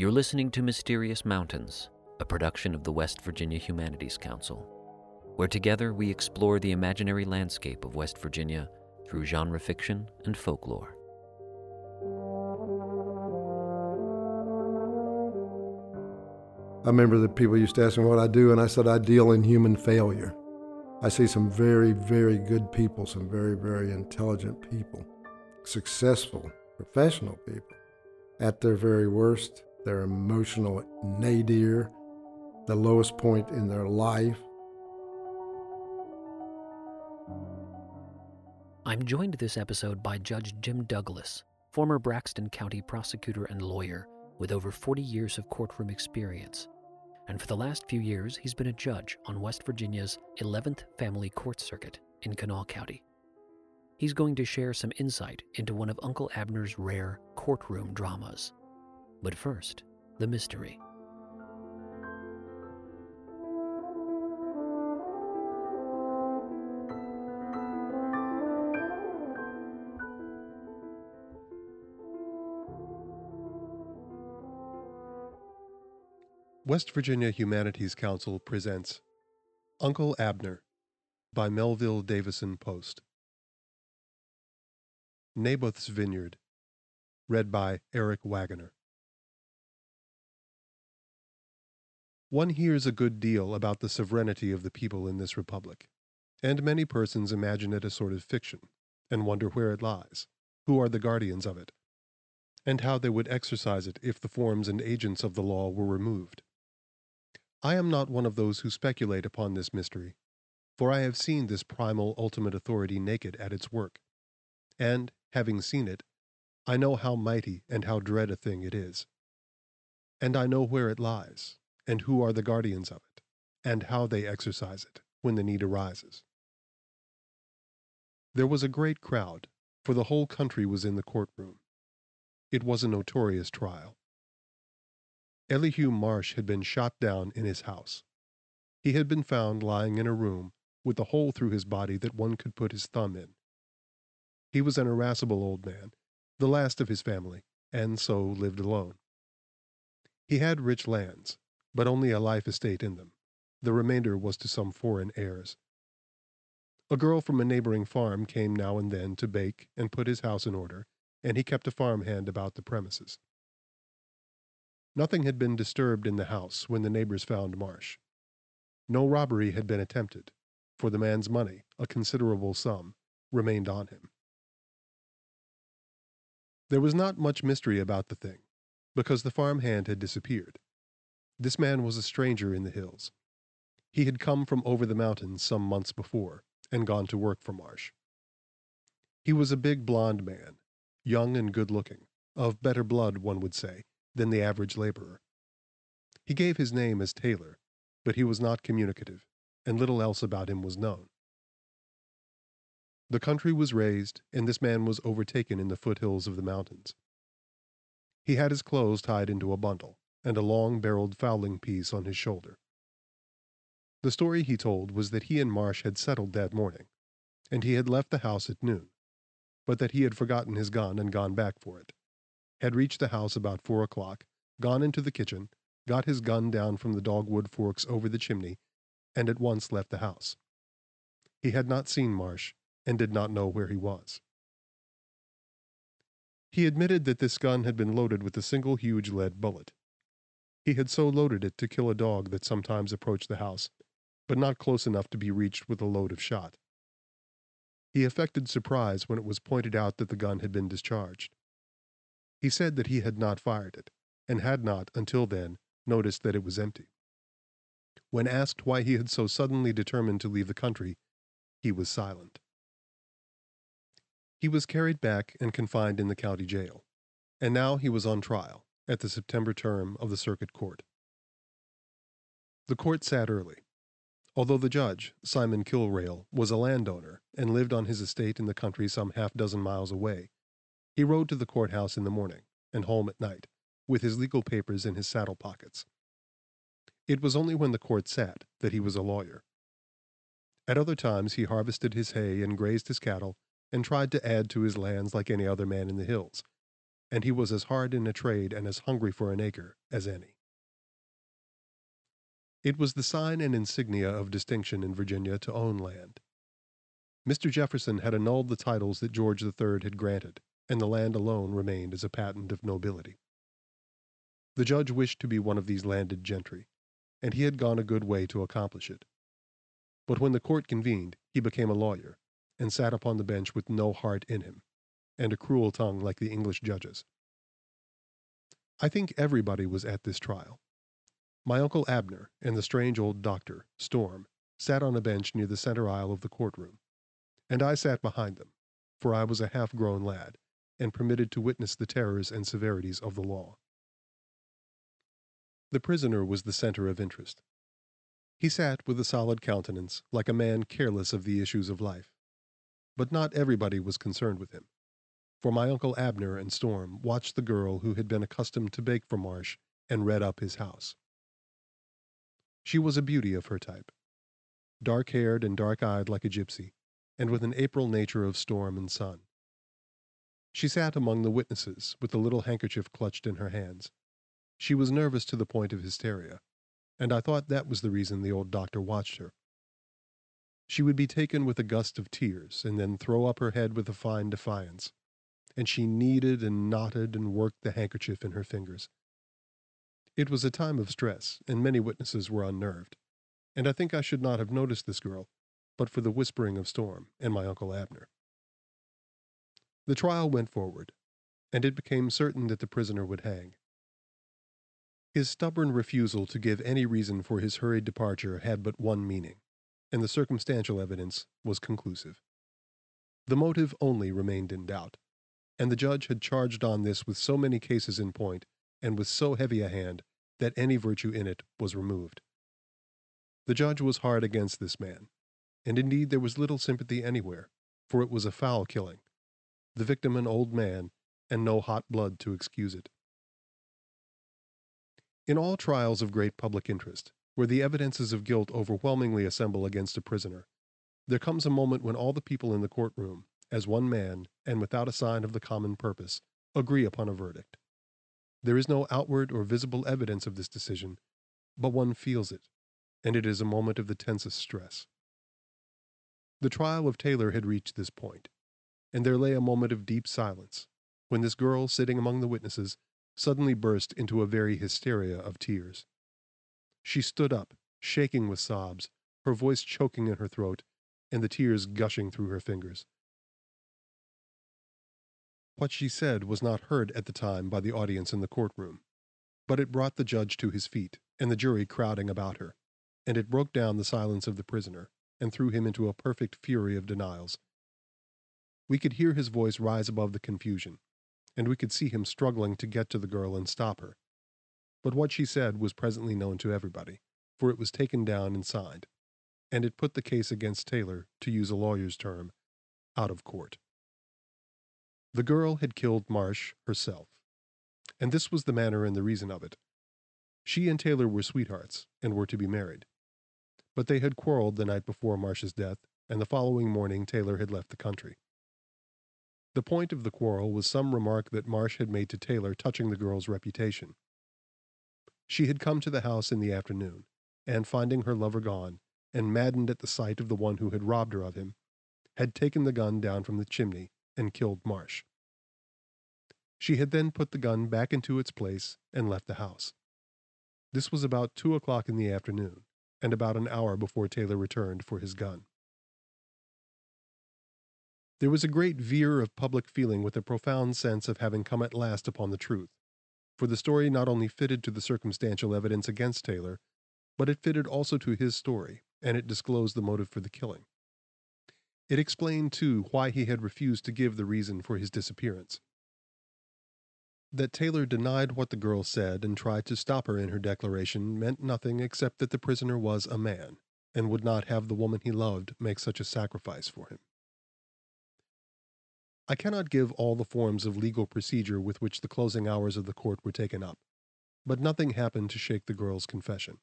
You're listening to Mysterious Mountains, a production of the West Virginia Humanities Council, where together we explore the imaginary landscape of West Virginia through genre fiction and folklore. I remember that people used to ask me what I do, and I said I deal in human failure. I see some very, very good people, some very, very intelligent people, successful, professional people. At their very worst, their emotional nadir, the lowest point in their life. I'm joined this episode by Judge Jim Douglas, former Braxton County prosecutor and lawyer with over 40 years of courtroom experience. And for the last few years, he's been a judge on West Virginia's 11th Family Court Circuit in Kanawha County. He's going to share some insight into one of Uncle Abner's rare courtroom dramas. But first, the mystery. West Virginia Humanities Council presents Uncle Abner by Melville Davisson Post. Naboth's Vineyard, read by Eric Wagoner. One hears a good deal about the sovereignty of the people in this republic, and many persons imagine it a sort of fiction, and wonder where it lies, who are the guardians of it, and how they would exercise it if the forms and agents of the law were removed. I am not one of those who speculate upon this mystery, for I have seen this primal ultimate authority naked at its work, and, having seen it, I know how mighty and how dread a thing it is. And I know where it lies, and who are the guardians of it, and how they exercise it when the need arises. There was a great crowd, for the whole country was in the courtroom. It was a notorious trial. Elihu Marsh had been shot down in his house. He had been found lying in a room with a hole through his body that one could put his thumb in. He was an irascible old man, the last of his family, and so lived alone. He had rich lands, but only a life estate in them. The remainder was to some foreign heirs. A girl from a neighboring farm came now and then to bake and put his house in order, and he kept a farm hand about the premises. Nothing had been disturbed in the house when the neighbors found Marsh. No robbery had been attempted, for the man's money, a considerable sum, remained on him. There was not much mystery about the thing, because the farm hand had disappeared. This man was a stranger in the hills. He had come from over the mountains some months before, and gone to work for Marsh. He was a big blond man, young and good looking, of better blood, one would say, than the average laborer. He gave his name as Taylor, but he was not communicative, and little else about him was known. The country was raised, and this man was overtaken in the foothills of the mountains. He had his clothes tied into a bundle, and a long barreled fowling piece on his shoulder. The story he told was that he and Marsh had settled that morning, and he had left the house at noon, but that he had forgotten his gun and gone back for it had reached the house about four o'clock, gone into the kitchen, got his gun down from the dogwood forks over the chimney, and at once left the house. He had not seen Marsh, and did not know where he was. He admitted that this gun had been loaded with a single huge lead bullet. He had so loaded it to kill a dog that sometimes approached the house, but not close enough to be reached with a load of shot. He affected surprise when it was pointed out that the gun had been discharged. He said that he had not fired it, and had not, until then, noticed that it was empty. When asked why he had so suddenly determined to leave the country, he was silent. He was carried back and confined in the county jail, and now he was on trial at the September term of the Circuit Court. The court sat early. Although the judge, Simon Kilrail, was a landowner and lived on his estate in the country some half dozen miles away, he rode to the courthouse in the morning and home at night, with his legal papers in his saddle pockets. It was only when the court sat that he was a lawyer. At other times he harvested his hay and grazed his cattle and tried to add to his lands like any other man in the hills. And he was as hard in a trade and as hungry for an acre as any. It was the sign and insignia of distinction in Virginia to own land. Mr. Jefferson had annulled the titles that George III had granted, and the land alone remained as a patent of nobility. The judge wished to be one of these landed gentry, and he had gone a good way to accomplish it. But when the court convened, he became a lawyer, and sat upon the bench with no heart in him, and a cruel tongue like the English judges. I think everybody was at this trial. My uncle Abner and the strange old doctor, Storm, sat on a bench near the center aisle of the courtroom, and I sat behind them, for I was a half grown lad, and permitted to witness the terrors and severities of the law. The prisoner was the center of interest. He sat with a solid countenance, like a man careless of the issues of life. But not everybody was concerned with him, for my uncle Abner and Storm watched the girl who had been accustomed to bake for Marsh and redd up his house. She was a beauty of her type, dark haired and dark eyed like a gypsy, and with an April nature of storm and sun. She sat among the witnesses with the little handkerchief clutched in her hands. She was nervous to the point of hysteria, and I thought that was the reason the old doctor watched her. She would be taken with a gust of tears, and then throw up her head with a fine defiance, and she kneaded and knotted and worked the handkerchief in her fingers. It was a time of stress, and many witnesses were unnerved, and I think I should not have noticed this girl but for the whispering of Storm and my Uncle Abner. The trial went forward, and it became certain that the prisoner would hang. His stubborn refusal to give any reason for his hurried departure had but one meaning, and the circumstantial evidence was conclusive. The motive only remained in doubt, and the judge had charged on this with so many cases in point, and with so heavy a hand, that any virtue in it was removed. The judge was hard against this man, and indeed there was little sympathy anywhere, for it was a foul killing, the victim an old man, and no hot blood to excuse it. In all trials of great public interest, where the evidences of guilt overwhelmingly assemble against a prisoner, there comes a moment when all the people in the courtroom, as one man, and without a sign of the common purpose, agree upon a verdict. There is no outward or visible evidence of this decision, but one feels it, and it is a moment of the tensest stress. The trial of Taylor had reached this point, and there lay a moment of deep silence, when this girl sitting among the witnesses suddenly burst into a very hysteria of tears. She stood up, shaking with sobs, her voice choking in her throat, and the tears gushing through her fingers. What she said was not heard at the time by the audience in the courtroom, but it brought the judge to his feet and the jury crowding about her, and it broke down the silence of the prisoner and threw him into a perfect fury of denials. We could hear his voice rise above the confusion, and we could see him struggling to get to the girl and stop her. But what she said was presently known to everybody, for it was taken down and signed, and it put the case against Taylor, to use a lawyer's term, out of court. The girl had killed Marsh herself, and this was the manner and the reason of it. She and Taylor were sweethearts and were to be married. But they had quarreled the night before Marsh's death, and the following morning Taylor had left the country. The point of the quarrel was some remark that Marsh had made to Taylor touching the girl's reputation. She had come to the house in the afternoon, and finding her lover gone, and maddened at the sight of the one who had robbed her of him, had taken the gun down from the chimney and killed Marsh. She had then put the gun back into its place and left the house. This was about two o'clock in the afternoon, and about an hour before Taylor returned for his gun. There was a great veer of public feeling with a profound sense of having come at last upon the truth, for the story not only fitted to the circumstantial evidence against Taylor, but it fitted also to his story, and it disclosed the motive for the killing. It explained, too, why he had refused to give the reason for his disappearance. That Taylor denied what the girl said and tried to stop her in her declaration meant nothing except that the prisoner was a man, and would not have the woman he loved make such a sacrifice for him. I cannot give all the forms of legal procedure with which the closing hours of the court were taken up, but nothing happened to shake the girl's confession.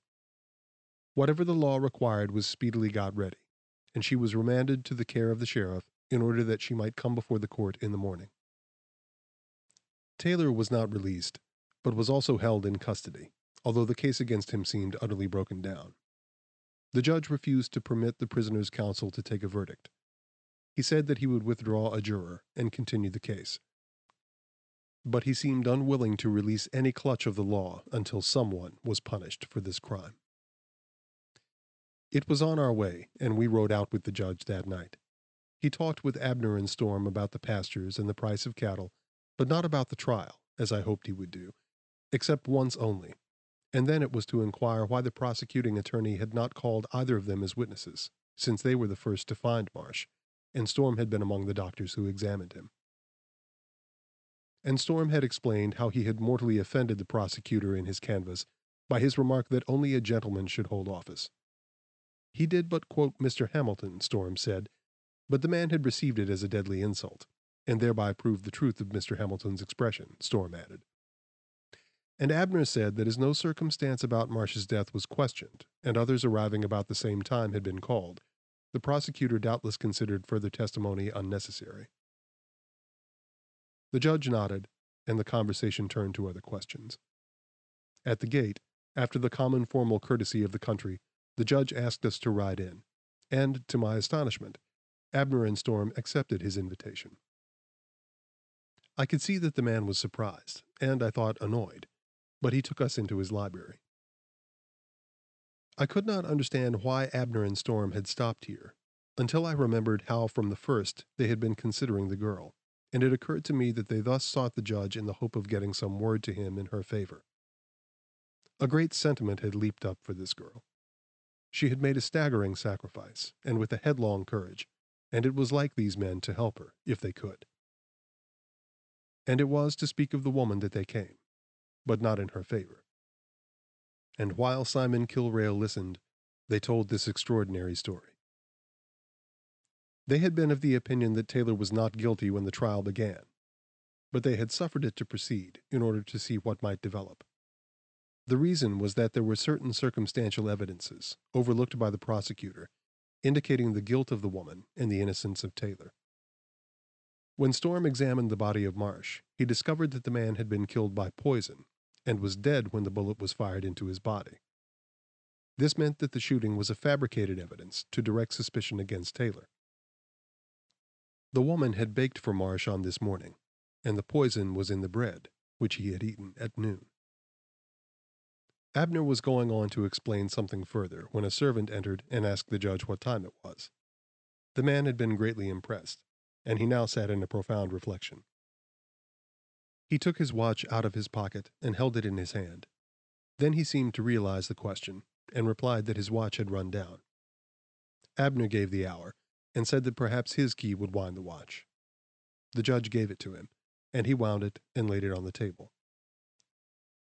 Whatever the law required was speedily got ready, and she was remanded to the care of the sheriff in order that she might come before the court in the morning. Taylor was not released, but was also held in custody, although the case against him seemed utterly broken down. The judge refused to permit the prisoner's counsel to take a verdict. He said that he would withdraw a juror and continue the case. But he seemed unwilling to release any clutch of the law until someone was punished for this crime. It was on our way, and we rode out with the judge that night. He talked with Abner and Storm about the pastures and the price of cattle, but not about the trial, as I hoped he would do, except once only, and then it was to inquire why the prosecuting attorney had not called either of them as witnesses, since they were the first to find Marsh, and Storm had been among the doctors who examined him. And Storm had explained how he had mortally offended the prosecutor in his canvass by his remark that only a gentleman should hold office. He did but quote Mr. Hamilton, Storm said, but the man had received it as a deadly insult, and thereby proved the truth of Mr. Hamilton's expression, Storm added. And Abner said that as no circumstance about Marsh's death was questioned, and others arriving about the same time had been called, the prosecutor doubtless considered further testimony unnecessary. The judge nodded, and the conversation turned to other questions. At the gate, after the common formal courtesy of the country, the judge asked us to ride in, and, to my astonishment, Abner and Storm accepted his invitation. I could see that the man was surprised, and I thought annoyed, but he took us into his library. I could not understand why Abner and Storm had stopped here, until I remembered how from the first they had been considering the girl, and it occurred to me that they thus sought the judge in the hope of getting some word to him in her favor. A great sentiment had leaped up for this girl. She had made a staggering sacrifice, and with a headlong courage, and it was like these men to help her, if they could. And it was to speak of the woman that they came, but not in her favor. And while Simon Kilrail listened, they told this extraordinary story. They had been of the opinion that Taylor was not guilty when the trial began, but they had suffered it to proceed in order to see what might develop. The reason was that there were certain circumstantial evidences, overlooked by the prosecutor, indicating the guilt of the woman and the innocence of Taylor. When Storm examined the body of Marsh, he discovered that the man had been killed by poison and was dead when the bullet was fired into his body. This meant that the shooting was a fabricated evidence to direct suspicion against Taylor. The woman had baked for Marsh on this morning, and the poison was in the bread, which he had eaten at noon. Abner was going on to explain something further when a servant entered and asked the judge what time it was. The man had been greatly impressed, and he now sat in a profound reflection. He took his watch out of his pocket and held it in his hand. Then he seemed to realize the question and replied that his watch had run down. Abner gave the hour and said that perhaps his key would wind the watch. The judge gave it to him, and he wound it and laid it on the table.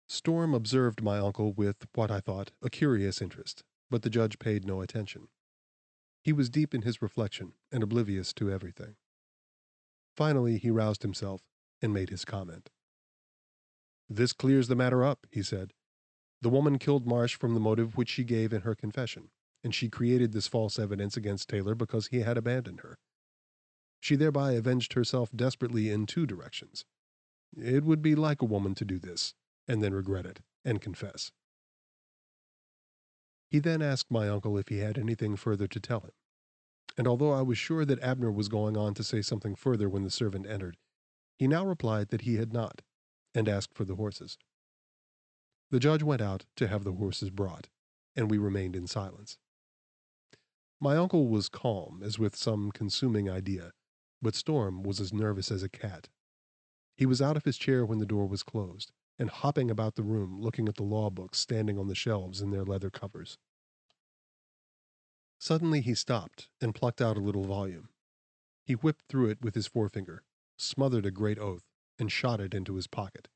Storm observed my uncle with what I thought a curious interest, but the judge paid no attention. He was deep in his reflection and oblivious to everything. Finally, he roused himself and made his comment. This clears the matter up, he said. The woman killed Marsh from the motive which she gave in her confession, and she created this false evidence against Taylor because he had abandoned her. She thereby avenged herself desperately in two directions. It would be like a woman to do this, and then regret it and confess. He then asked my uncle if he had anything further to tell him, and although I was sure that Abner was going on to say something further when the servant entered, he now replied that he had not, and asked for the horses. The judge went out to have the horses brought, and we remained in silence. My uncle was calm, as with some consuming idea, but Storm was as nervous as a cat. He was out of his chair when the door was closed, and hopping about the room looking at the law books standing on the shelves in their leather covers. Suddenly he stopped and plucked out a little volume. He whipped through it with his forefinger, smothered a great oath, and shot it into his pocket.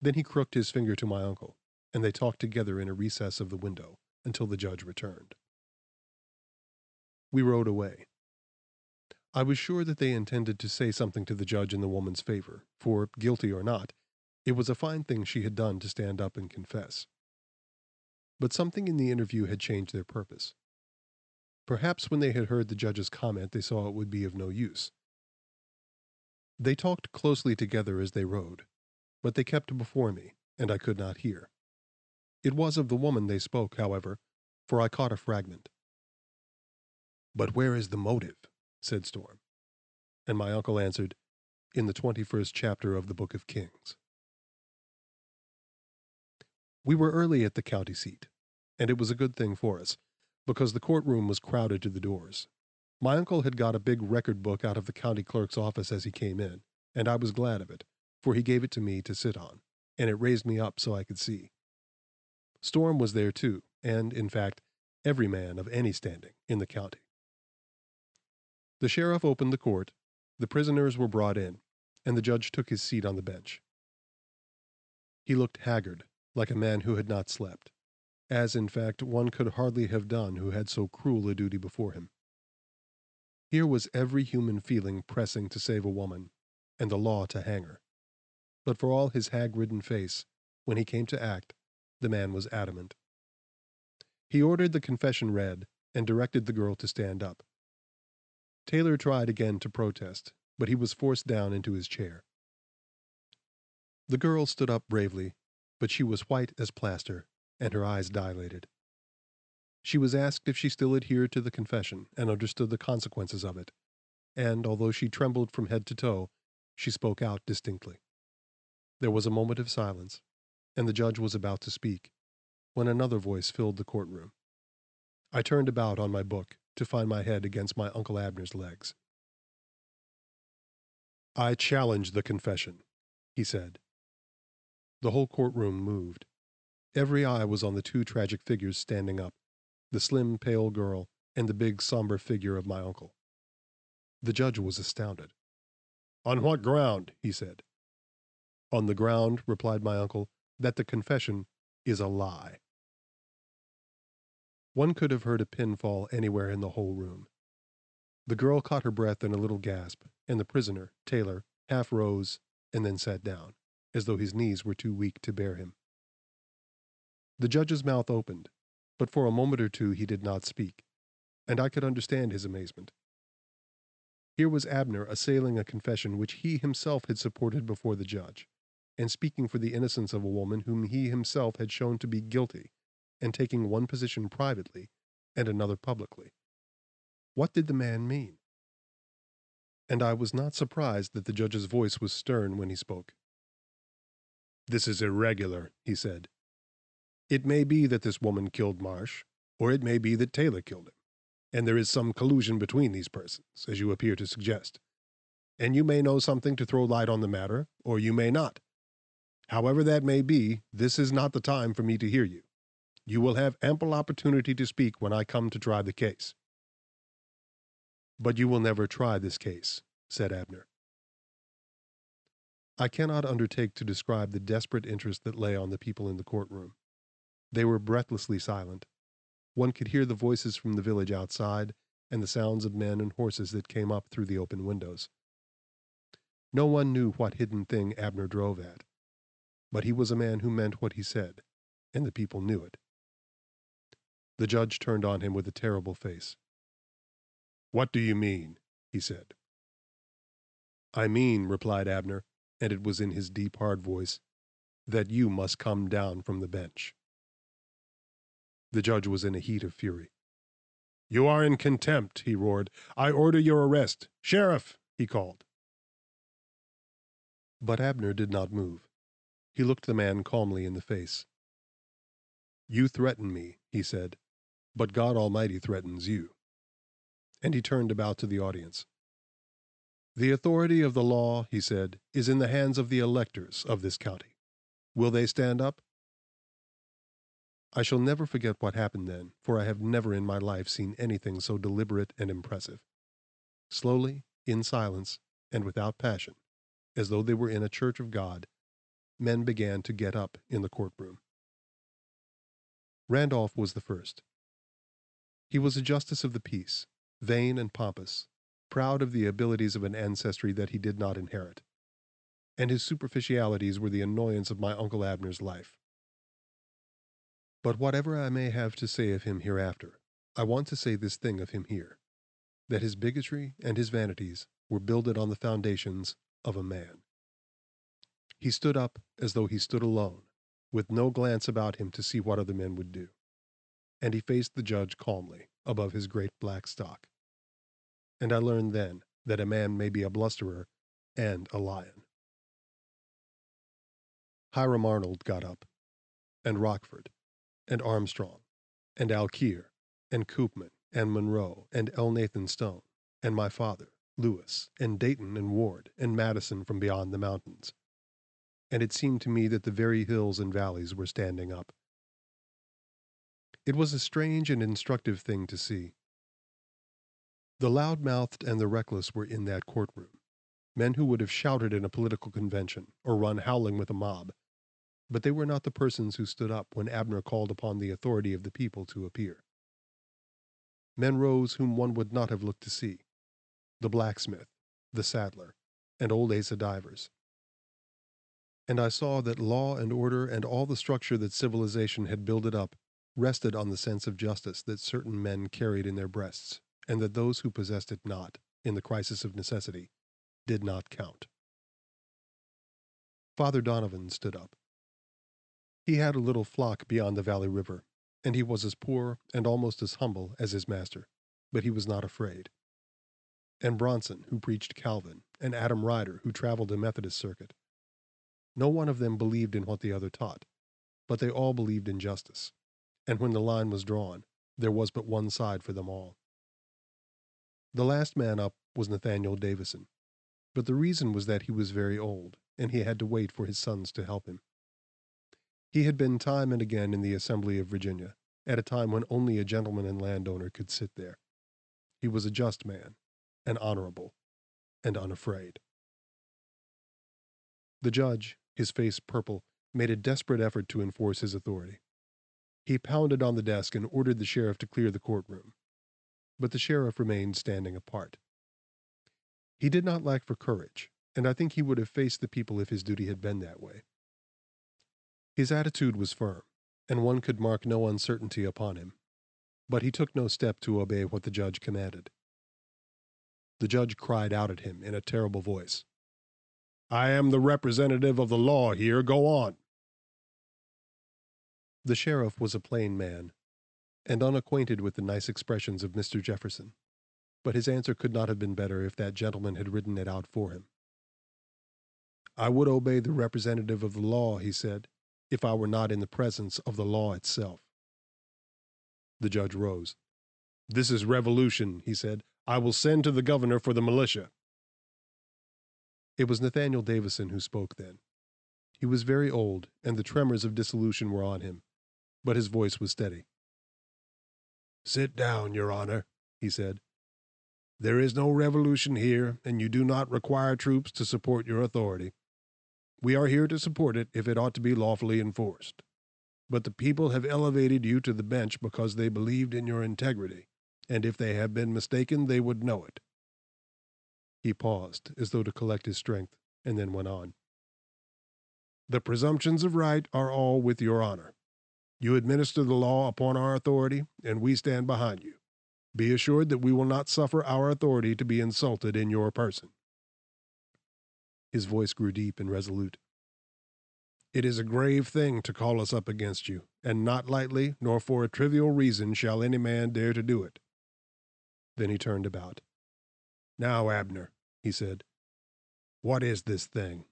Then he crooked his finger to my uncle, and they talked together in a recess of the window until the judge returned. We rode away. I was sure that they intended to say something to the judge in the woman's favor, for, guilty or not, it was a fine thing she had done to stand up and confess. But something in the interview had changed their purpose. Perhaps when they had heard the judge's comment, they saw it would be of no use. They talked closely together as they rode, but they kept before me, and I could not hear. It was of the woman they spoke, however, for I caught a fragment. But where is the motive? said Storm. And my uncle answered, In the 21st chapter of the Book of Kings. We were early at the county seat, and it was a good thing for us, because the courtroom was crowded to the doors. My uncle had got a big record book out of the county clerk's office as he came in, and I was glad of it, for he gave it to me to sit on, and it raised me up so I could see. Storm was there too, and, in fact, every man of any standing in the county. The sheriff opened the court, the prisoners were brought in, and the judge took his seat on the bench. He looked haggard, like a man who had not slept, as, in fact, one could hardly have done who had so cruel a duty before him. Here was every human feeling pressing to save a woman, and the law to hang her. But for all his hag ridden face, when he came to act, the man was adamant. He ordered the confession read and directed the girl to stand up. Taylor tried again to protest, but he was forced down into his chair. The girl stood up bravely, but she was white as plaster, and her eyes dilated. She was asked if she still adhered to the confession and understood the consequences of it, and although she trembled from head to toe, she spoke out distinctly. There was a moment of silence, and the judge was about to speak, when another voice filled the courtroom. I turned about on my book to find my head against my Uncle Abner's legs. I challenge the confession, he said. The whole courtroom moved. Every eye was on the two tragic figures standing up the slim, pale girl and the big, somber figure of my uncle. The judge was astounded. On what ground? he said. On the ground, replied my uncle, that the confession is a lie. One could have heard a pin fall anywhere in the whole room. The girl caught her breath in a little gasp, and the prisoner, Taylor, half rose and then sat down, as though his knees were too weak to bear him. The judge's mouth opened, but for a moment or two he did not speak, and I could understand his amazement. Here was Abner assailing a confession which he himself had supported before the judge and speaking for the innocence of a woman whom he himself had shown to be guilty, and taking one position privately and another publicly. What did the man mean? And I was not surprised that the judge's voice was stern when he spoke. This is irregular, he said. It may be that this woman killed Marsh, or it may be that Taylor killed him, and there is some collusion between these persons, as you appear to suggest. And you may know something to throw light on the matter, or you may not. However that may be, this is not the time for me to hear you. You will have ample opportunity to speak when I come to try the case. But you will never try this case, said Abner. I cannot undertake to describe the desperate interest that lay on the people in the courtroom. They were breathlessly silent. One could hear the voices from the village outside and the sounds of men and horses that came up through the open windows. No one knew what hidden thing Abner drove at, but he was a man who meant what he said, and the people knew it. The judge turned on him with a terrible face. What do you mean? he said. I mean, replied Abner, and it was in his deep, hard voice, that you must come down from the bench. The judge was in a heat of fury. You are in contempt, he roared. I order your arrest. Sheriff, he called. But Abner did not move. He looked the man calmly in the face. You threaten me, he said, but God Almighty threatens you. And he turned about to the audience. The authority of the law, he said, is in the hands of the electors of this county. Will they stand up? I shall never forget what happened then, for I have never in my life seen anything so deliberate and impressive. Slowly, in silence, and without passion, as though they were in a church of God, men began to get up in the courtroom. Randolph was the first. He was a justice of the peace, vain and pompous, proud of the abilities of an ancestry that he did not inherit. And his superficialities were the annoyance of my Uncle Abner's life. But whatever I may have to say of him hereafter, I want to say this thing of him here that his bigotry and his vanities were builded on the foundations of a man. He stood up as though he stood alone, with no glance about him to see what other men would do. And he faced the judge calmly, above his great black stock. And I learned then that a man may be a blusterer and a lion. Hiram Arnold got up, and Rockford, and Armstrong, and Alkier, and Koopman, and Monroe, and Elnathan Stone, and my father, Lewis, and Dayton and Ward, and Madison from beyond the mountains. And it seemed to me that the very hills and valleys were standing up. It was a strange and instructive thing to see. The loud mouthed and the reckless were in that courtroom, men who would have shouted in a political convention or run howling with a mob, but they were not the persons who stood up when Abner called upon the authority of the people to appear. Men rose whom one would not have looked to see the blacksmith, the saddler, and old Asa Divers. And I saw that law and order and all the structure that civilization had builded up rested on the sense of justice that certain men carried in their breasts, and that those who possessed it not, in the crisis of necessity, did not count. Father Donovan stood up. He had a little flock beyond the Valley River, and he was as poor and almost as humble as his master, but he was not afraid. And Bronson, who preached Calvin, and Adam Ryder, who traveled the Methodist circuit. No one of them believed in what the other taught, but they all believed in justice, and when the line was drawn, there was but one side for them all. The last man up was Nathaniel Davisson, but the reason was that he was very old, and he had to wait for his sons to help him. He had been time and again in the Assembly of Virginia, at a time when only a gentleman and landowner could sit there. He was a just man, and honorable, and unafraid. The judge, his face purple, made a desperate effort to enforce his authority. He pounded on the desk and ordered the sheriff to clear the courtroom. But the sheriff remained standing apart. He did not lack for courage, and I think he would have faced the people if his duty had been that way. His attitude was firm, and one could mark no uncertainty upon him. But he took no step to obey what the judge commanded. The judge cried out at him in a terrible voice I am the representative of the law here. Go on. The sheriff was a plain man, and unacquainted with the nice expressions of Mr. Jefferson, but his answer could not have been better if that gentleman had written it out for him. I would obey the representative of the law, he said, if I were not in the presence of the law itself. The judge rose. This is revolution, he said. I will send to the governor for the militia. It was Nathaniel Davisson who spoke then. He was very old, and the tremors of dissolution were on him, but his voice was steady. Sit down, Your Honor, he said. There is no revolution here, and you do not require troops to support your authority. We are here to support it if it ought to be lawfully enforced. But the people have elevated you to the bench because they believed in your integrity, and if they have been mistaken, they would know it. He paused, as though to collect his strength, and then went on. The presumptions of right are all with your honor. You administer the law upon our authority, and we stand behind you. Be assured that we will not suffer our authority to be insulted in your person. His voice grew deep and resolute. It is a grave thing to call us up against you, and not lightly, nor for a trivial reason shall any man dare to do it. Then he turned about. Now, Abner, he said, what is this thing?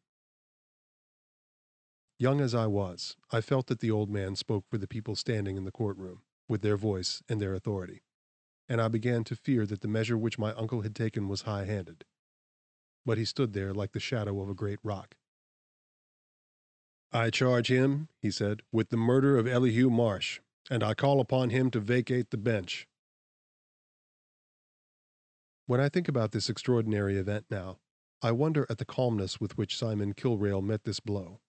Young as I was, I felt that the old man spoke for the people standing in the courtroom, with their voice and their authority, and I began to fear that the measure which my uncle had taken was high handed. But he stood there like the shadow of a great rock. I charge him, he said, with the murder of Elihu Marsh, and I call upon him to vacate the bench. When I think about this extraordinary event now, I wonder at the calmness with which Simon Kilrail met this blow,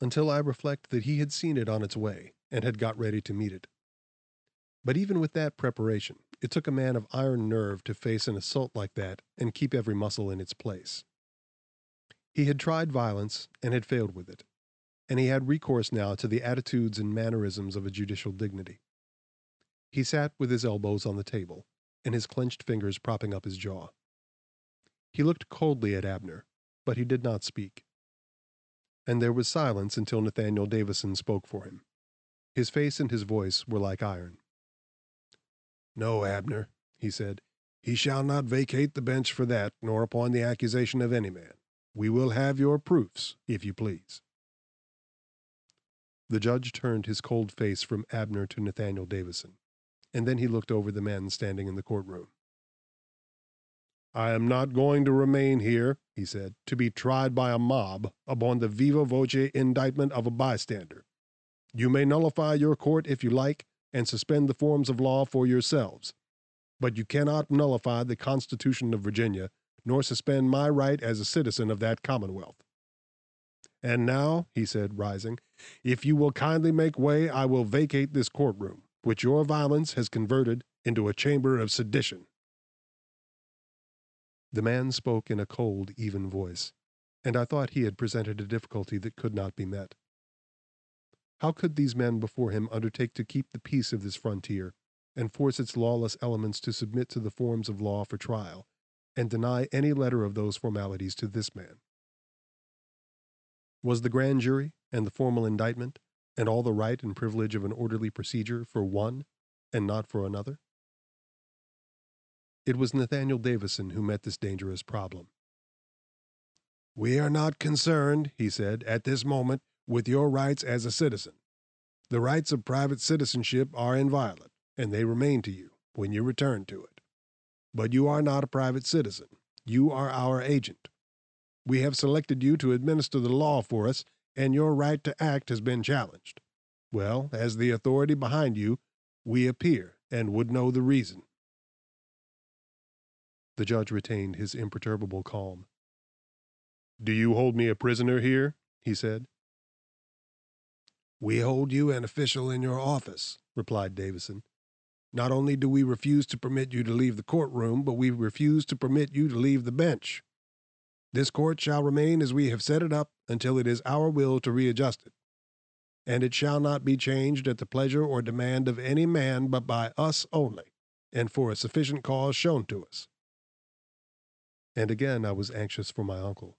until I reflect that he had seen it on its way and had got ready to meet it. But even with that preparation, it took a man of iron nerve to face an assault like that and keep every muscle in its place. He had tried violence and had failed with it, and he had recourse now to the attitudes and mannerisms of a judicial dignity. He sat with his elbows on the table and his clenched fingers propping up his jaw. He looked coldly at Abner, but he did not speak. And there was silence until Nathaniel Davisson spoke for him. His face and his voice were like iron. No, Abner, he said, he shall not vacate the bench for that, nor upon the accusation of any man. We will have your proofs, if you please. The judge turned his cold face from Abner to Nathaniel Davisson, and then he looked over the men standing in the courtroom. I am not going to remain here, he said, to be tried by a mob upon the viva voce indictment of a bystander. You may nullify your court if you like, and suspend the forms of law for yourselves. But you cannot nullify the Constitution of Virginia, nor suspend my right as a citizen of that Commonwealth. And now, he said, rising, if you will kindly make way, I will vacate this courtroom, which your violence has converted into a chamber of sedition. The man spoke in a cold, even voice, and I thought he had presented a difficulty that could not be met. How could these men before him undertake to keep the peace of this frontier, and force its lawless elements to submit to the forms of law for trial, and deny any letter of those formalities to this man? Was the grand jury, and the formal indictment, and all the right and privilege of an orderly procedure for one, and not for another? It was Nathaniel Davisson who met this dangerous problem. We are not concerned, he said, at this moment, with your rights as a citizen. The rights of private citizenship are inviolate, and they remain to you when you return to it. But you are not a private citizen. You are our agent. We have selected you to administer the law for us, and your right to act has been challenged. Well, as the authority behind you, we appear and would know the reason. The judge retained his imperturbable calm. Do you hold me a prisoner here? he said. We hold you an official in your office, replied Davisson. Not only do we refuse to permit you to leave the courtroom, but we refuse to permit you to leave the bench. This court shall remain as we have set it up until it is our will to readjust it. And it shall not be changed at the pleasure or demand of any man but by us only, and for a sufficient cause shown to us. And again I was anxious for my uncle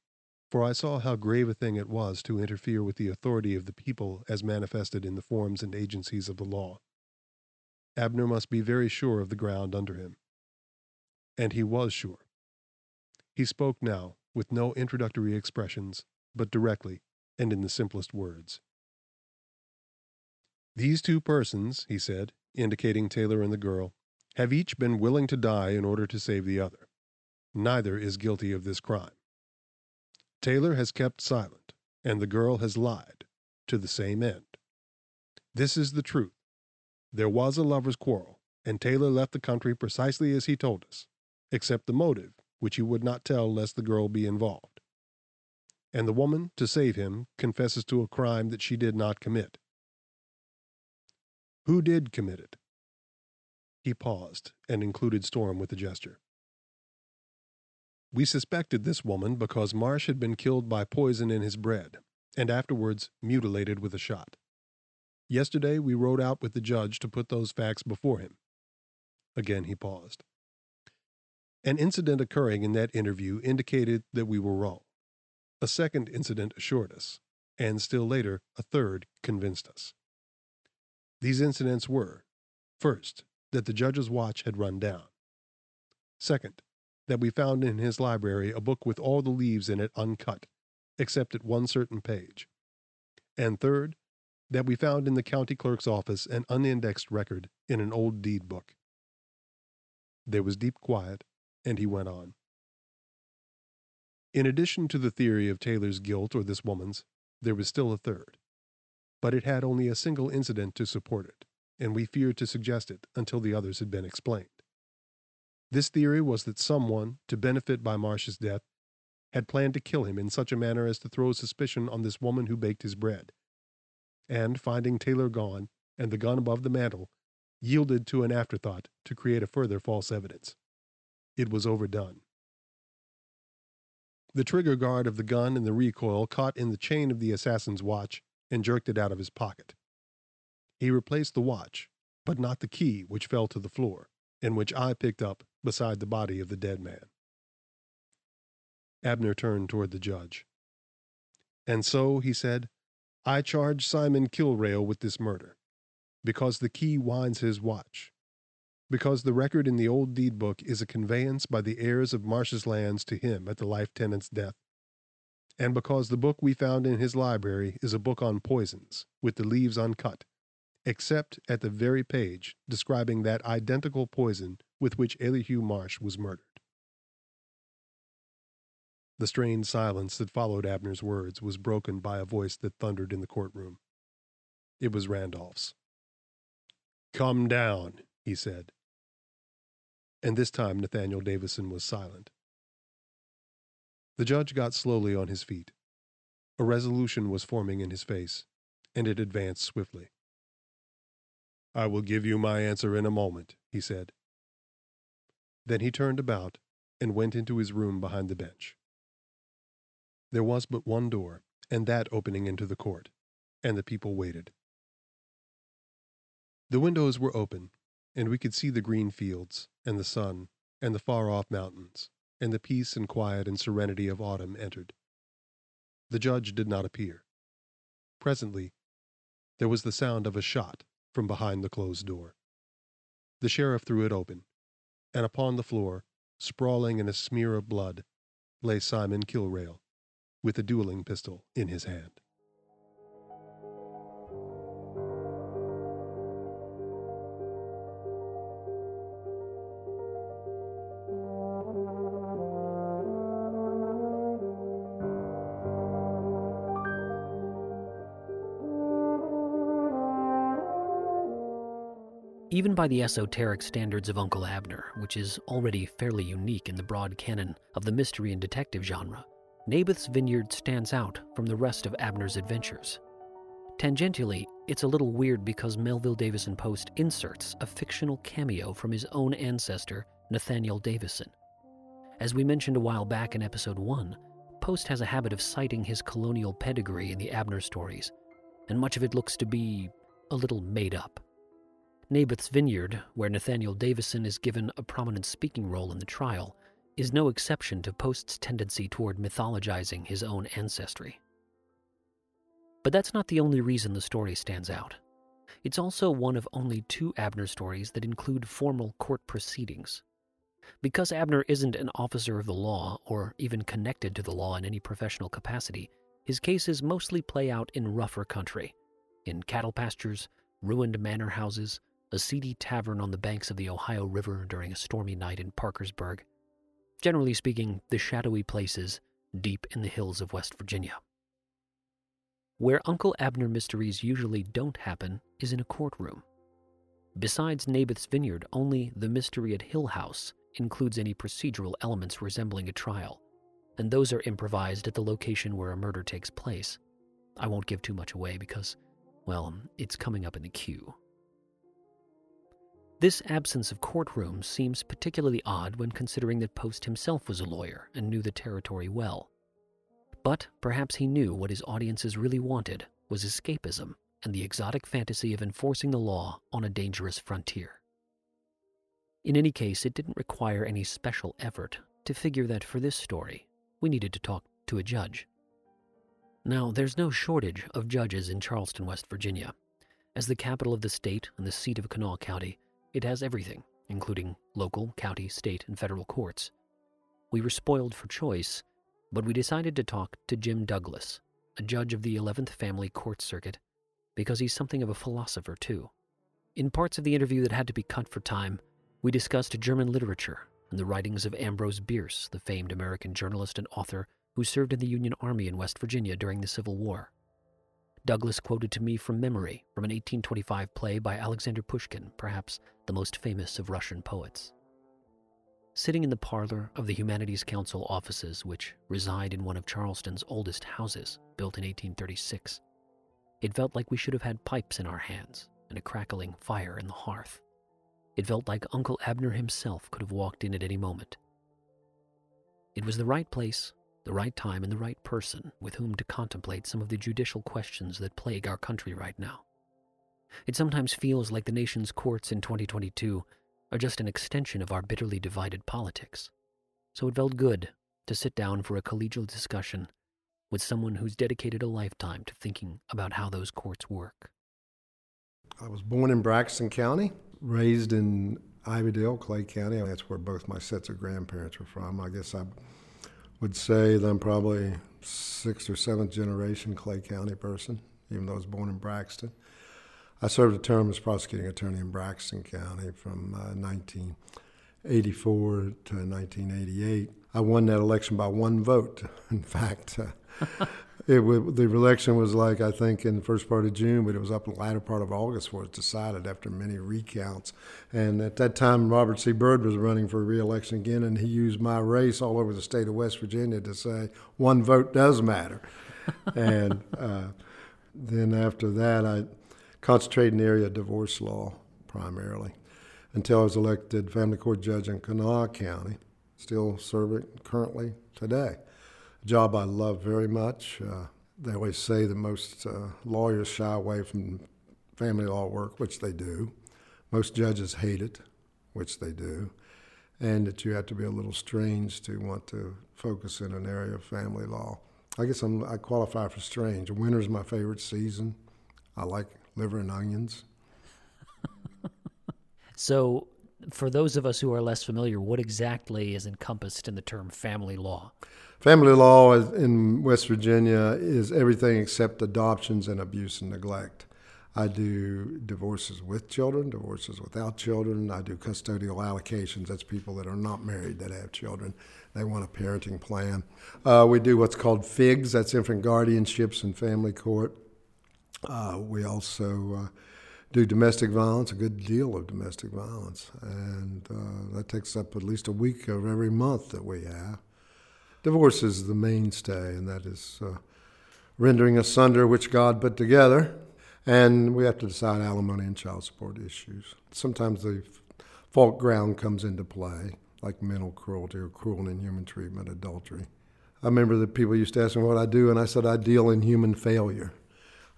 for I saw how grave a thing it was to interfere with the authority of the people as manifested in the forms and agencies of the law. Abner must be very sure of the ground under him. And he was sure. He spoke now, with no introductory expressions, but directly and in the simplest words. These two persons, he said, indicating Taylor and the girl, have each been willing to die in order to save the other. Neither is guilty of this crime. Taylor has kept silent, and the girl has lied, to the same end. This is the truth. There was a lover's quarrel, and Taylor left the country precisely as he told us, except the motive, which he would not tell lest the girl be involved. And the woman, to save him, confesses to a crime that she did not commit. Who did commit it? He paused and included Storm with a gesture. We suspected this woman because Marsh had been killed by poison in his bread, and afterwards mutilated with a shot. Yesterday we rode out with the judge to put those facts before him. Again he paused. An incident occurring in that interview indicated that we were wrong. A second incident assured us, and still later, a third convinced us. These incidents were first, that the judge's watch had run down. Second, that we found in his library a book with all the leaves in it uncut, except at one certain page. And third, that we found in the county clerk's office an unindexed record in an old deed book. There was deep quiet, and he went on. In addition to the theory of Taylor's guilt or this woman's, there was still a third. But it had only a single incident to support it, and we feared to suggest it until the others had been explained. This theory was that someone, to benefit by Marsh's death, had planned to kill him in such a manner as to throw suspicion on this woman who baked his bread. And, finding Taylor gone, and the gun above the mantel, yielded to an afterthought to create a further false evidence. It was overdone. The trigger guard of the gun and the recoil caught in the chain of the assassin's watch and jerked it out of his pocket. He replaced the watch, but not the key which fell to the floor, and which I picked up beside the body of the dead man. Abner turned toward the judge. And so, he said, I charge Simon Kilrail with this murder, because the key winds his watch, because the record in the old deed book is a conveyance by the heirs of Marsh's lands to him at the life tenant's death, and because the book we found in his library is a book on poisons, with the leaves uncut, except at the very page describing that identical poison with which Elihu Marsh was murdered. The strained silence that followed Abner's words was broken by a voice that thundered in the courtroom. It was Randolph's. Come down, he said. And this time Nathaniel Davisson was silent. The judge got slowly on his feet. A resolution was forming in his face, and it advanced swiftly. I will give you my answer in a moment, he said. Then he turned about and went into his room behind the bench. There was but one door, and that opening into the court, and the people waited. The windows were open, and we could see the green fields, and the sun, and the far off mountains, and the peace and quiet and serenity of autumn entered. The judge did not appear. Presently, there was the sound of a shot from behind the closed door. The sheriff threw it open, and upon the floor, sprawling in a smear of blood, lay Simon Kilrail, with a dueling pistol in his hand. Even by the esoteric standards of Uncle Abner, which is already fairly unique in the broad canon of the mystery and detective genre, Naboth's Vineyard stands out from the rest of Abner's adventures. Tangentially, it's a little weird because Melville Davisson Post inserts a fictional cameo from his own ancestor, Nathaniel Davisson. As we mentioned a while back in episode 1, Post has a habit of citing his colonial pedigree in the Abner stories, and much of it looks to be a little made up. Naboth's Vineyard, where Nathaniel Davisson is given a prominent speaking role in the trial, is no exception to Post's tendency toward mythologizing his own ancestry. But that's not the only reason the story stands out. It's also one of only two Abner stories that include formal court proceedings. Because Abner isn't an officer of the law or even connected to the law in any professional capacity, his cases mostly play out in rougher country, in cattle pastures, ruined manor houses, a seedy tavern on the banks of the Ohio River during a stormy night in Parkersburg. Generally speaking, the shadowy places deep in the hills of West Virginia. Where Uncle Abner mysteries usually don't happen is in a courtroom. Besides Naboth's Vineyard, only The Mystery at Hill House includes any procedural elements resembling a trial, and those are improvised at the location where a murder takes place. I won't give too much away because, well, it's coming up in the queue. This absence of courtrooms seems particularly odd when considering that Post himself was a lawyer and knew the territory well. But perhaps he knew what his audiences really wanted was escapism and the exotic fantasy of enforcing the law on a dangerous frontier. In any case, it didn't require any special effort to figure that for this story, we needed to talk to a judge. Now, there's no shortage of judges in Charleston, West Virginia. As the capital of the state and the seat of Kanawha County, it has everything, including local, county, state, and federal courts. We were spoiled for choice, but we decided to talk to Jim Douglas, a judge of the 11th Family Court Circuit, because he's something of a philosopher, too. In parts of the interview that had to be cut for time, we discussed German literature and the writings of Ambrose Bierce, the famed American journalist and author who served in the Union Army in West Virginia during the Civil War. Douglas quoted to me from memory from an 1825 play by Alexander Pushkin, perhaps the most famous of Russian poets. Sitting in the parlor of the Humanities Council offices, which reside in one of Charleston's oldest houses, built in 1836, it felt like we should have had pipes in our hands and a crackling fire in the hearth. It felt like Uncle Abner himself could have walked in at any moment. It was the right place the right time and the right person with whom to contemplate some of the judicial questions that plague our country right now. It sometimes feels like the nation's courts in 2022 are just an extension of our bitterly divided politics. So it felt good to sit down for a collegial discussion with someone who's dedicated a lifetime to thinking about how those courts work. I was born in Braxton County, raised in Ivydale, Clay County. That's where both my sets of grandparents were from. I guess I would say that I'm probably sixth or seventh generation Clay County person, even though I was born in Braxton. I served a term as prosecuting attorney in Braxton County from uh, 1984 to 1988. I won that election by one vote. In fact, uh, it the election was like I think in the first part of June, but it was up in the latter part of August where it was decided after many recounts. And at that time, Robert C. Byrd was running for re-election again, and he used my race all over the state of West Virginia to say one vote does matter. and uh, then after that, I concentrated in the area of divorce law primarily until I was elected family court judge in Kanawha County. Still serving currently today job I love very much. Uh, they always say that most uh, lawyers shy away from family law work, which they do. Most judges hate it, which they do. And that you have to be a little strange to want to focus in an area of family law. I guess I'm, I qualify for strange. Winter's my favorite season. I like liver and onions. so, for those of us who are less familiar, what exactly is encompassed in the term family law? Family law in West Virginia is everything except adoptions and abuse and neglect. I do divorces with children, divorces without children. I do custodial allocations. That's people that are not married that have children. They want a parenting plan. Uh, we do what's called FIGs, that's infant guardianships and family court. Uh, we also uh, do domestic violence, a good deal of domestic violence. And uh, that takes up at least a week of every month that we have. Divorce is the mainstay, and that is uh, rendering asunder which God put together. And we have to decide alimony and child support issues. Sometimes the fault ground comes into play, like mental cruelty or cruel and inhuman treatment, adultery. I remember that people used to ask me what I do, and I said I deal in human failure.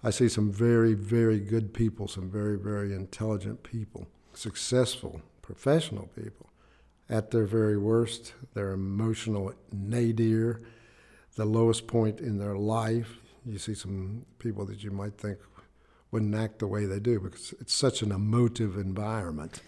I see some very, very good people, some very, very intelligent people, successful, professional people at their very worst, their emotional nadir, the lowest point in their life. You see some people that you might think wouldn't act the way they do because it's such an emotive environment.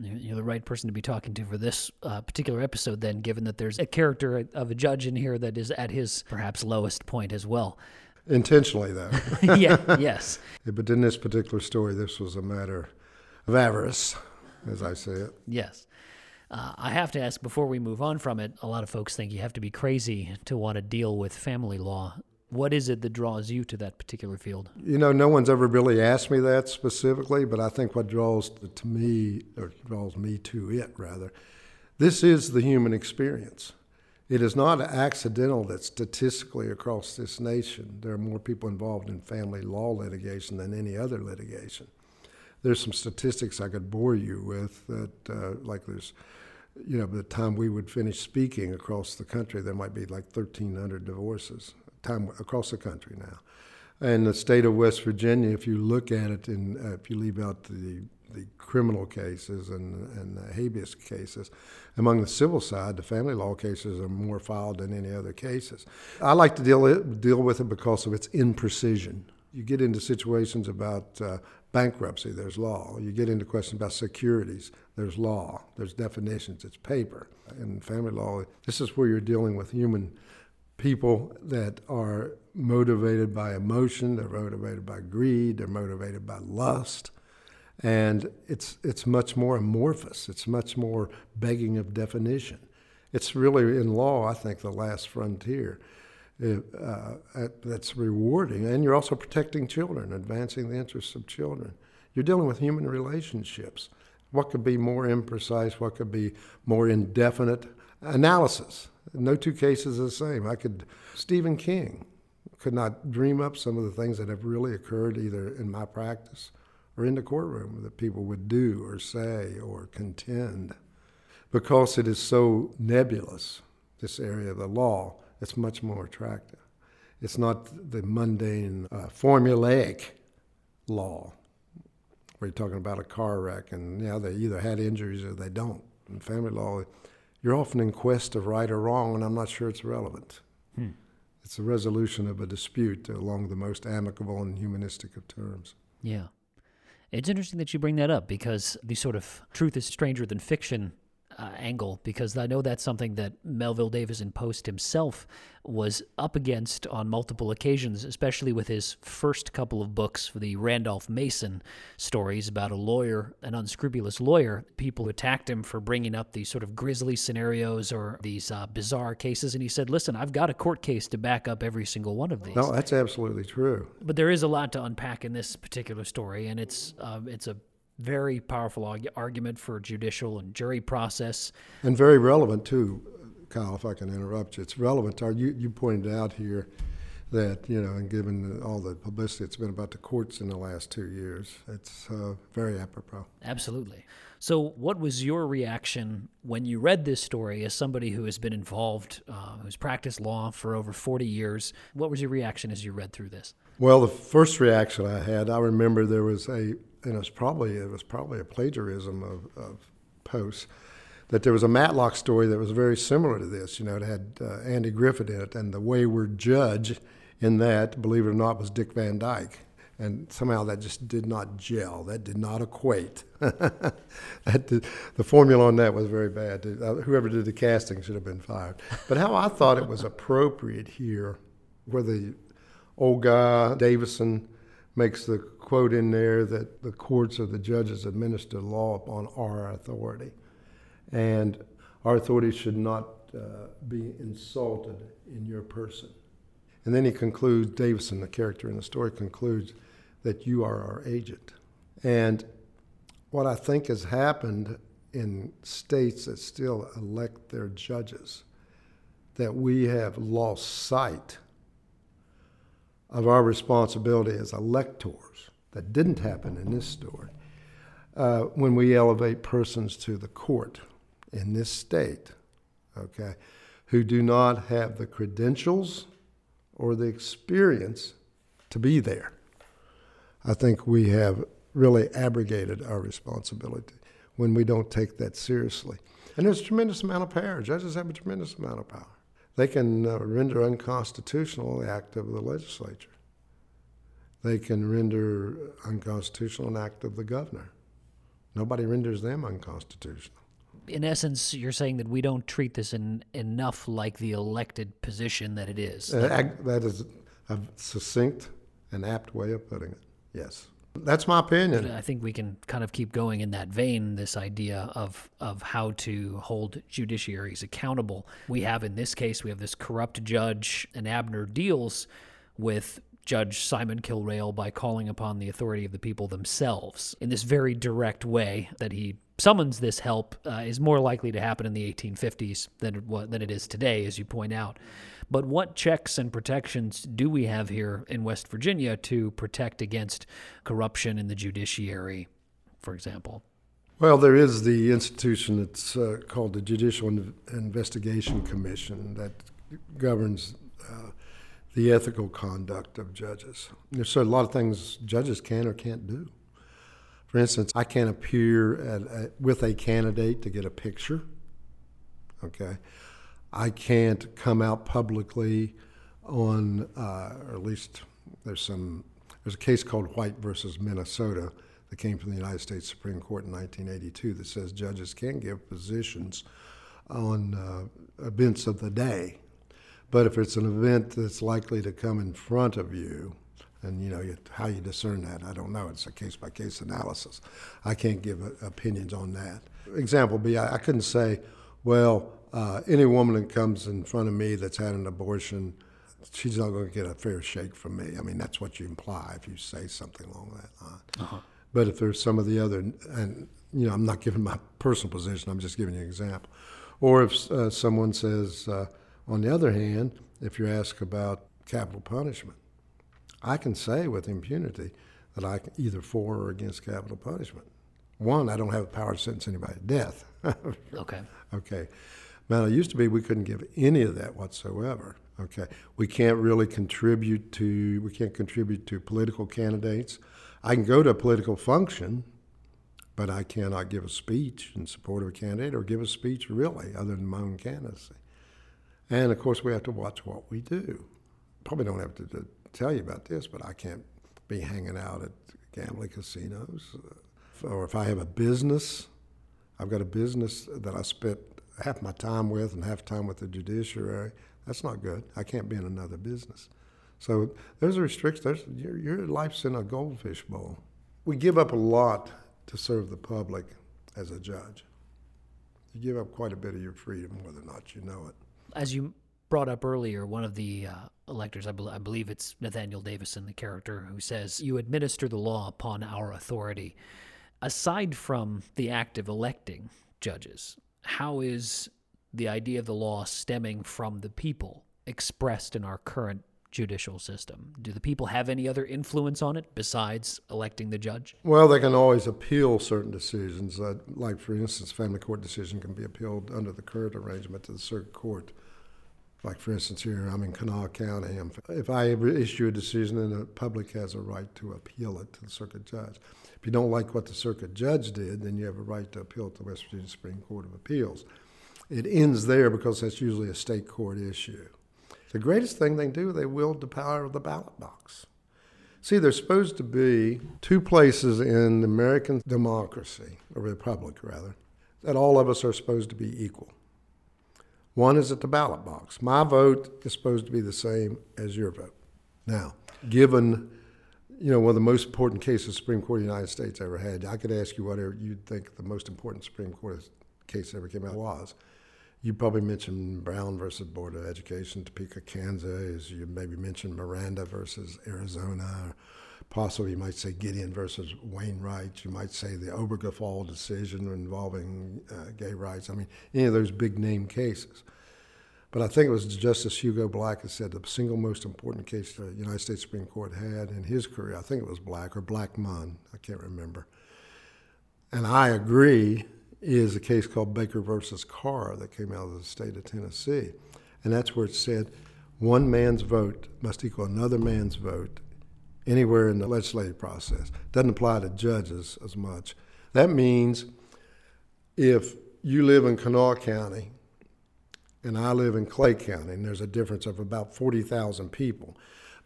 You're the right person to be talking to for this uh, particular episode, then, given that there's a character of a judge in here that is at his perhaps lowest point as well. Intentionally, though. yeah, yes. But in this particular story, this was a matter of avarice, as I say it. Yes. Uh, I have to ask before we move on from it. A lot of folks think you have to be crazy to want to deal with family law. What is it that draws you to that particular field? You know, no one's ever really asked me that specifically, but I think what draws to me, or draws me to it rather, this is the human experience. It is not accidental that statistically across this nation there are more people involved in family law litigation than any other litigation. There's some statistics I could bore you with that, uh, like there's you know, by the time we would finish speaking across the country, there might be like 1,300 divorces time across the country now. And the state of West Virginia, if you look at it, in, uh, if you leave out the the criminal cases and, and the habeas cases. Among the civil side, the family law cases are more filed than any other cases. I like to deal, deal with it because of its imprecision. You get into situations about uh, bankruptcy, there's law. You get into questions about securities, there's law. There's definitions, it's paper. In family law, this is where you're dealing with human people that are motivated by emotion, they're motivated by greed, they're motivated by lust. And it's, it's much more amorphous, it's much more begging of definition. It's really, in law, I think, the last frontier uh, that's rewarding. And you're also protecting children, advancing the interests of children. You're dealing with human relationships. What could be more imprecise? What could be more indefinite? Analysis. No two cases are the same. I could, Stephen King could not dream up some of the things that have really occurred either in my practice or in the courtroom that people would do or say or contend because it is so nebulous, this area of the law it's much more attractive. It's not the mundane, uh, formulaic law where you're talking about a car wreck and yeah, they either had injuries or they don't. In family law, you're often in quest of right or wrong, and I'm not sure it's relevant. Hmm. It's a resolution of a dispute along the most amicable and humanistic of terms. Yeah. It's interesting that you bring that up because the sort of truth is stranger than fiction uh, angle because I know that's something that Melville Davidson Post himself was up against on multiple occasions, especially with his first couple of books for the Randolph Mason stories about a lawyer, an unscrupulous lawyer, people attacked him for bringing up these sort of grisly scenarios or these uh, bizarre cases. And he said, Listen, I've got a court case to back up every single one of these. No, that's absolutely true. But there is a lot to unpack in this particular story, and it's, uh, it's a very powerful argument for judicial and jury process. And very relevant, too, Kyle, if I can interrupt you. It's relevant. You, you pointed out here that, you know, and given all the publicity it's been about the courts in the last two years, it's uh, very apropos. Absolutely. So, what was your reaction when you read this story as somebody who has been involved, uh, who's practiced law for over 40 years? What was your reaction as you read through this? Well, the first reaction I had, I remember there was a and it was probably it was probably a plagiarism of, of Post's that there was a Matlock story that was very similar to this. You know, it had uh, Andy Griffith in it, and the wayward judge in that, believe it or not, was Dick Van Dyke. And somehow that just did not gel. That did not equate. did, the formula on that was very bad. Uh, whoever did the casting should have been fired. But how I thought it was appropriate here, where the old guy Davisson makes the quote in there that the courts or the judges administer law upon our authority. And our authority should not uh, be insulted in your person. And then he concludes, Davisson, the character in the story, concludes that you are our agent. And what I think has happened in states that still elect their judges, that we have lost sight of our responsibility as electors. That didn't happen in this story. Uh, when we elevate persons to the court in this state, okay, who do not have the credentials or the experience to be there. I think we have really abrogated our responsibility when we don't take that seriously. And there's a tremendous amount of power. Judges have a tremendous amount of power they can uh, render unconstitutional the act of the legislature. They can render unconstitutional an act of the governor. Nobody renders them unconstitutional. In essence, you're saying that we don't treat this in, enough like the elected position that it is. Uh, that is a succinct and apt way of putting it. Yes. That's my opinion. I think we can kind of keep going in that vein. This idea of of how to hold judiciaries accountable. We have in this case, we have this corrupt judge, and Abner deals with Judge Simon Kilrail by calling upon the authority of the people themselves in this very direct way that he summons this help uh, is more likely to happen in the 1850s than than it is today, as you point out. But what checks and protections do we have here in West Virginia to protect against corruption in the judiciary, for example? Well, there is the institution that's uh, called the Judicial Investigation Commission that governs the ethical conduct of judges. There's a lot of things judges can or can't do. For instance, I can't appear at, with a candidate to get a picture. Okay. I can't come out publicly on, uh, or at least there's some, there's a case called White versus Minnesota that came from the United States Supreme Court in 1982 that says judges can give positions on uh, events of the day. But if it's an event that's likely to come in front of you, and you know how you discern that, I don't know. It's a case by case analysis. I can't give uh, opinions on that. Example B, I, I couldn't say, well, uh, any woman that comes in front of me that's had an abortion, she's not going to get a fair shake from me. I mean, that's what you imply if you say something along that line. Uh-huh. But if there's some of the other, and you know, I'm not giving my personal position, I'm just giving you an example. Or if uh, someone says, uh, on the other hand, if you ask about capital punishment, I can say with impunity that I can either for or against capital punishment. One, I don't have the power to sentence anybody to death. okay. Okay. Now, it used to be we couldn't give any of that whatsoever. Okay, we can't really contribute to we can't contribute to political candidates. I can go to a political function, but I cannot give a speech in support of a candidate or give a speech really other than my own candidacy. And of course, we have to watch what we do. probably don't have to, to, tell you about this, but I can't be hanging out at gambling casinos. Uh, or if I have a business, I've got a business that I spent half my time with and half time with the judiciary. That's not good. I can't be in another business. So there's a restriction. There's, your, your life's in a goldfish bowl. We give up a lot to serve the public as a judge. You give up quite a bit of your freedom, whether or not you know it. As you brought up earlier, one of the uh, electors, I, be- I believe it's Nathaniel Davisson, the character, who says, You administer the law upon our authority. Aside from the act of electing judges, how is the idea of the law stemming from the people expressed in our current judicial system? Do the people have any other influence on it besides electing the judge? Well, they can always appeal certain decisions. Uh, like, for instance, family court decision can be appealed under the current arrangement to the circuit court. Like, for instance, here I'm in Kanawha County. If I issue a decision, then the public has a right to appeal it to the circuit judge. If you don't like what the circuit judge did, then you have a right to appeal to the West Virginia Supreme Court of Appeals. It ends there because that's usually a state court issue. The greatest thing they do, they wield the power of the ballot box. See, there's supposed to be two places in American democracy, or republic rather, that all of us are supposed to be equal. One is at the ballot box. My vote is supposed to be the same as your vote. Now, given you know, one of the most important cases the Supreme Court of the United States ever had, I could ask you whatever you'd think the most important Supreme Court case ever came out was. You probably mentioned Brown versus Board of Education, Topeka, Kansas. You maybe mentioned Miranda versus Arizona. Possibly, you might say Gideon versus Wainwright. You might say the Obergefell decision involving uh, gay rights. I mean, any of those big name cases. But I think it was Justice Hugo Black that said the single most important case the United States Supreme Court had in his career, I think it was Black or Blackmun, I can't remember. And I agree, is a case called Baker versus Carr that came out of the state of Tennessee. And that's where it said one man's vote must equal another man's vote anywhere in the legislative process. Doesn't apply to judges as much. That means if you live in Kanawha County and I live in Clay County, and there's a difference of about 40,000 people,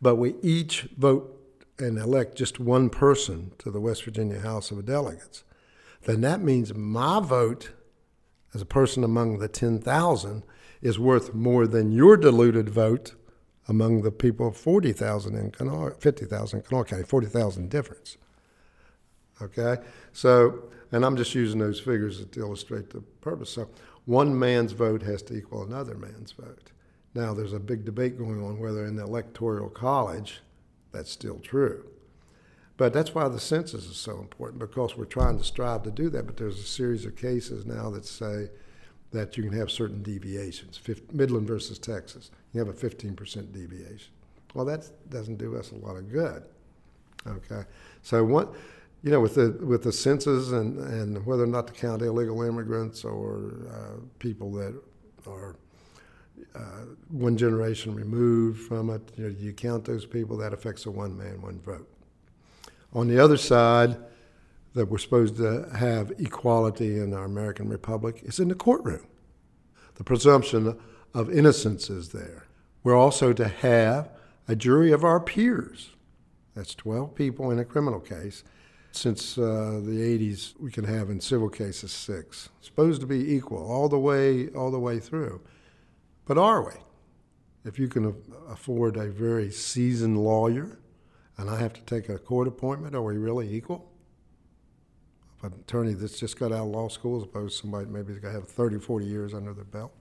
but we each vote and elect just one person to the West Virginia House of Delegates then that means my vote as a person among the 10,000 is worth more than your diluted vote among the people 40,000 in Kanawha, 50,000 in Kanawha County, 40,000 difference. Okay? So, and I'm just using those figures to illustrate the purpose. So, one man's vote has to equal another man's vote. Now, there's a big debate going on whether in the Electoral College that's still true. But that's why the census is so important because we're trying to strive to do that. But there's a series of cases now that say that you can have certain deviations. Midland versus Texas, you have a 15% deviation. Well, that doesn't do us a lot of good. Okay, so what, you know, with the with the census and and whether or not to count illegal immigrants or uh, people that are uh, one generation removed from it, you know, you count those people, that affects a one man, one vote. On the other side, that we're supposed to have equality in our American Republic is in the courtroom. The presumption of innocence is there. We're also to have a jury of our peers. That's 12 people in a criminal case. Since uh, the 80s, we can have in civil cases six. Supposed to be equal all the way, all the way through. But are we? If you can afford a very seasoned lawyer and I have to take a court appointment, are we really equal? If an attorney that's just got out of law school as opposed to somebody maybe that's got to have 30, 40 years under their belt.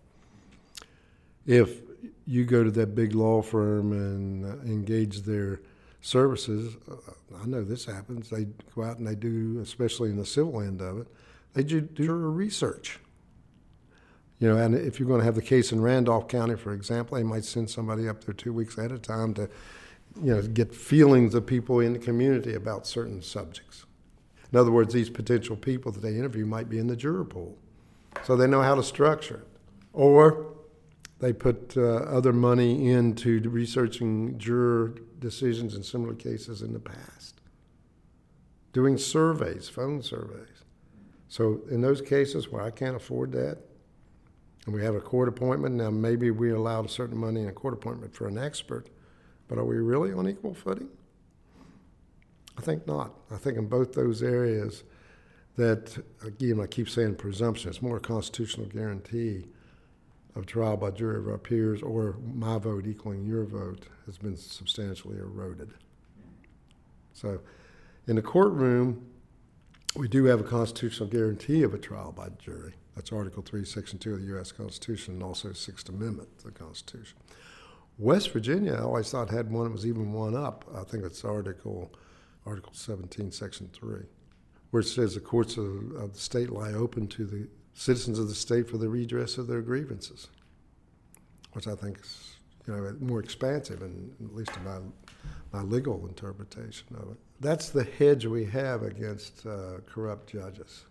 If you go to that big law firm and uh, engage their services, uh, I know this happens. They go out and they do, especially in the civil end of it, they do, do research. You know, and if you're going to have the case in Randolph County, for example, they might send somebody up there two weeks at a time to you know, get feelings of people in the community about certain subjects. In other words, these potential people that they interview might be in the juror pool, so they know how to structure it. Or they put uh, other money into researching juror decisions in similar cases in the past, doing surveys, phone surveys. So in those cases where I can't afford that, and we have a court appointment, now maybe we allowed a certain money in a court appointment for an expert But are we really on equal footing? I think not. I think in both those areas, that again, I keep saying presumption, it's more a constitutional guarantee of trial by jury of our peers or my vote equaling your vote has been substantially eroded. So, in the courtroom, we do have a constitutional guarantee of a trial by jury. That's Article 3, Section 2 of the U.S. Constitution, and also Sixth Amendment to the Constitution. West Virginia, I always thought had one that was even one up. I think it's Article Article 17, Section 3, where it says the courts of, of the state lie open to the citizens of the state for the redress of their grievances, which I think is you know more expansive, and at least in my my legal interpretation of it. That's the hedge we have against uh, corrupt judges.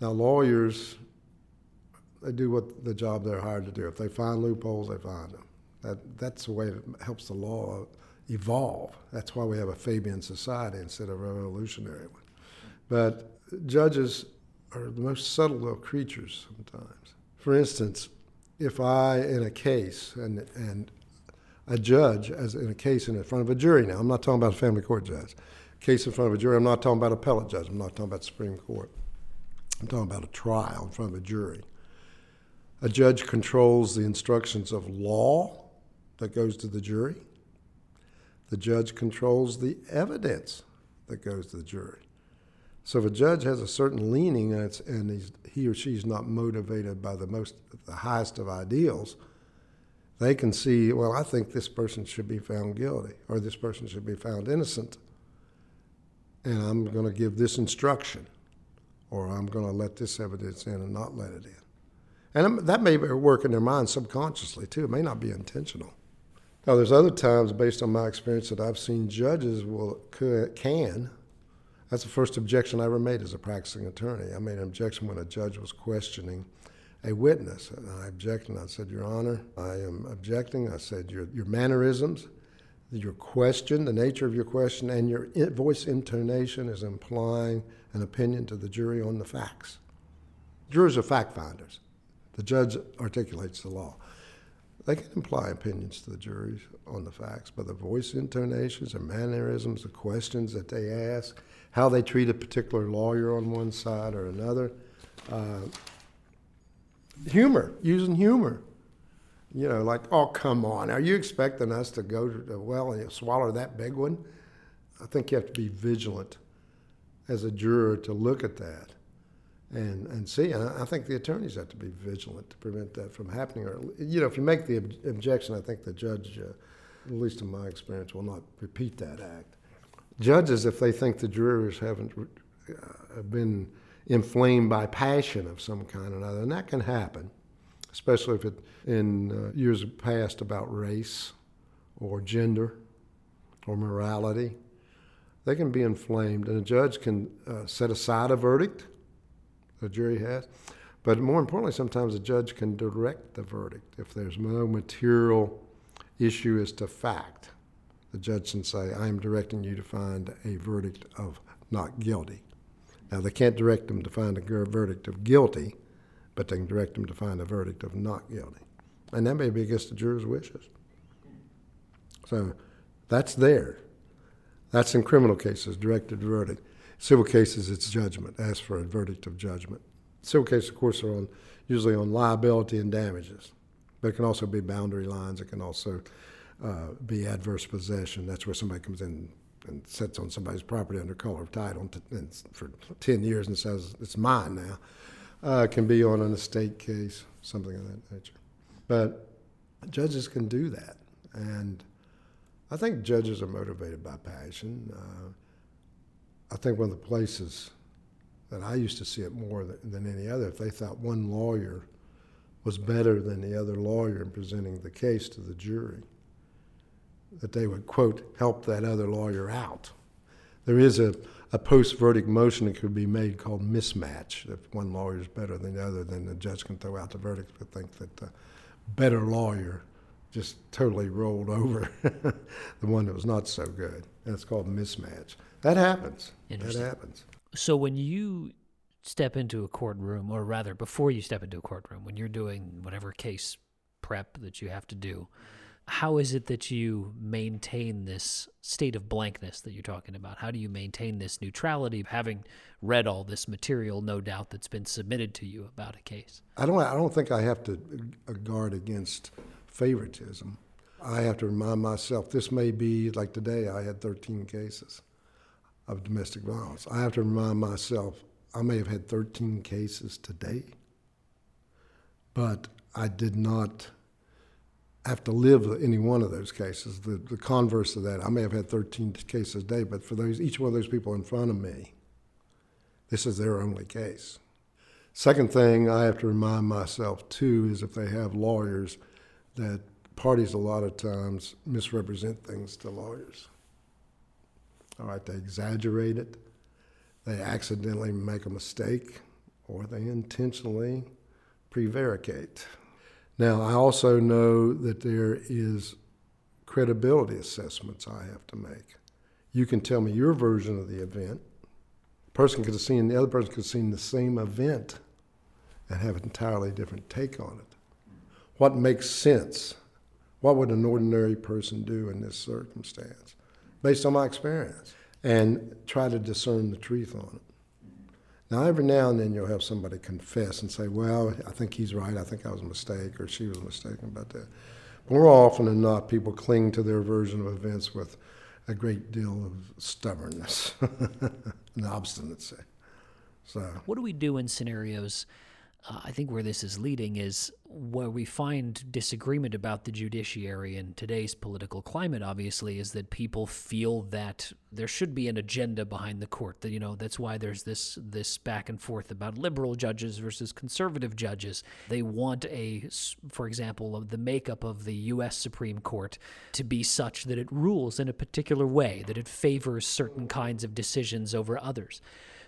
Now, lawyers, they do what the job they're hired to do. If they find loopholes, they find them. That, that's the way it helps the law evolve. That's why we have a Fabian society instead of a revolutionary one. But judges are the most subtle of creatures sometimes. For instance, if I, in a case, and, and a judge, as in a case in front of a jury now, I'm not talking about a family court judge, case in front of a jury, I'm not talking about appellate judge, I'm not talking about Supreme Court. I'm talking about a trial in front of a jury. A judge controls the instructions of law that goes to the jury. The judge controls the evidence that goes to the jury. So if a judge has a certain leaning and, he or she's not motivated by the most, the highest of ideals, they can see, well, I think this person should be found guilty or this person should be found innocent, and I'm going to give this instruction, or I'm going to let this evidence in and not let it in. And that may work in their mind subconsciously too. It may not be intentional. Now, there's other times, based on my experience, that I've seen judges will can. That's the first objection I ever made as a practicing attorney. I made an objection when a judge was questioning a witness, and I objected. And I said, "Your Honor, I am objecting." I said, "Your your mannerisms, your question, the nature of your question, and your voice intonation is implying an opinion to the jury on the facts. Jurors are fact finders. The judge articulates the law." They can imply opinions to the juries on the facts, but the voice intonations and mannerisms, the questions that they ask, how they treat a particular lawyer on one side or another, uh, humor, using humor. You know, like, oh, come on, are you expecting us to go to the well and swallow that big one? I think you have to be vigilant as a juror to look at that and, and see. And I think the attorneys have to be vigilant to prevent that from happening. Or, you know, if you make the ob- objection, I think the judge, uh, at least in my experience, will not repeat that act. Judges, if they think the jurors haven't uh, been inflamed by passion of some kind or another, and that can happen, especially if it in uh, years past about race or gender or morality. They can be inflamed, and a judge can uh, set aside a verdict the jury has. But more importantly, sometimes a judge can direct the verdict if there's no material issue as to fact. The judge can say, I am directing you to find a verdict of not guilty. Now, they can't direct them to find a verdict of guilty, but they can direct them to find a verdict of not guilty. And that may be against the juror's wishes. So that's there. That's in criminal cases, directed verdict. Civil cases, it's judgment. Ask for a verdict of judgment. Civil cases, of course, are on usually on liability and damages, but it can also be boundary lines. It can also uh, be adverse possession. That's where somebody comes in and sits on somebody's property under color of title and for 10 years and says, it's mine now. Uh, it can be on an estate case, something of that nature. But judges can do that. And I think judges are motivated by passion. Uh, I think one of the places that I used to see it more than, than any other, if they thought one lawyer was better than the other lawyer in presenting the case to the jury, that they would, quote, help that other lawyer out. There is a, a post verdict motion that could be made called mismatch. If one lawyer is better than the other, then the judge can throw out the verdict but think that the better lawyer just totally rolled over the one that was not so good. And it's called mismatch. That happens. That happens. So when you step into a courtroom, or rather, before you step into a courtroom, when you're doing whatever case prep that you have to do, how is it that you maintain this state of blankness that you're talking about? How do you maintain this neutrality, of having read all this material, no doubt, that's been submitted to you about a case? I don't. I don't think I have to guard against favoritism. I have to remind myself this may be like today. I had 13 cases of domestic violence. I have to remind myself I may have had 13 cases today, but I did not have to live any one of those cases. The, the converse of that, I may have had 13 cases a day, but for those each one of those people in front of me, this is their only case. Second thing I have to remind myself too is if they have lawyers, that parties a lot of times misrepresent things to lawyers. All right, they exaggerate it, they accidentally make a mistake, or they intentionally prevaricate. Now, I also know that there is credibility assessments I have to make. You can tell me your version of the event. Person could have seen, the other person could have seen the same event and have an entirely different take on it. What makes sense? What would an ordinary person do in this circumstance? Based on my experience. And try to discern the truth on it. Now, every now and then you'll have somebody confess and say, Well, I think he's right. I think I was a mistake, or she was mistaken about that. More often than not, people cling to their version of events with a great deal of stubbornness and obstinacy. So, what do we do in scenarios? Uh, I think where this is leading is where we find disagreement about the judiciary in today's political climate, obviously, is that people feel that there should be an agenda behind the court. That you know that's why there's this this back and forth about liberal judges versus conservative judges. They want a, for example, the makeup of the U.S. Supreme Court to be such that it rules in a particular way, that it favors certain kinds of decisions over others.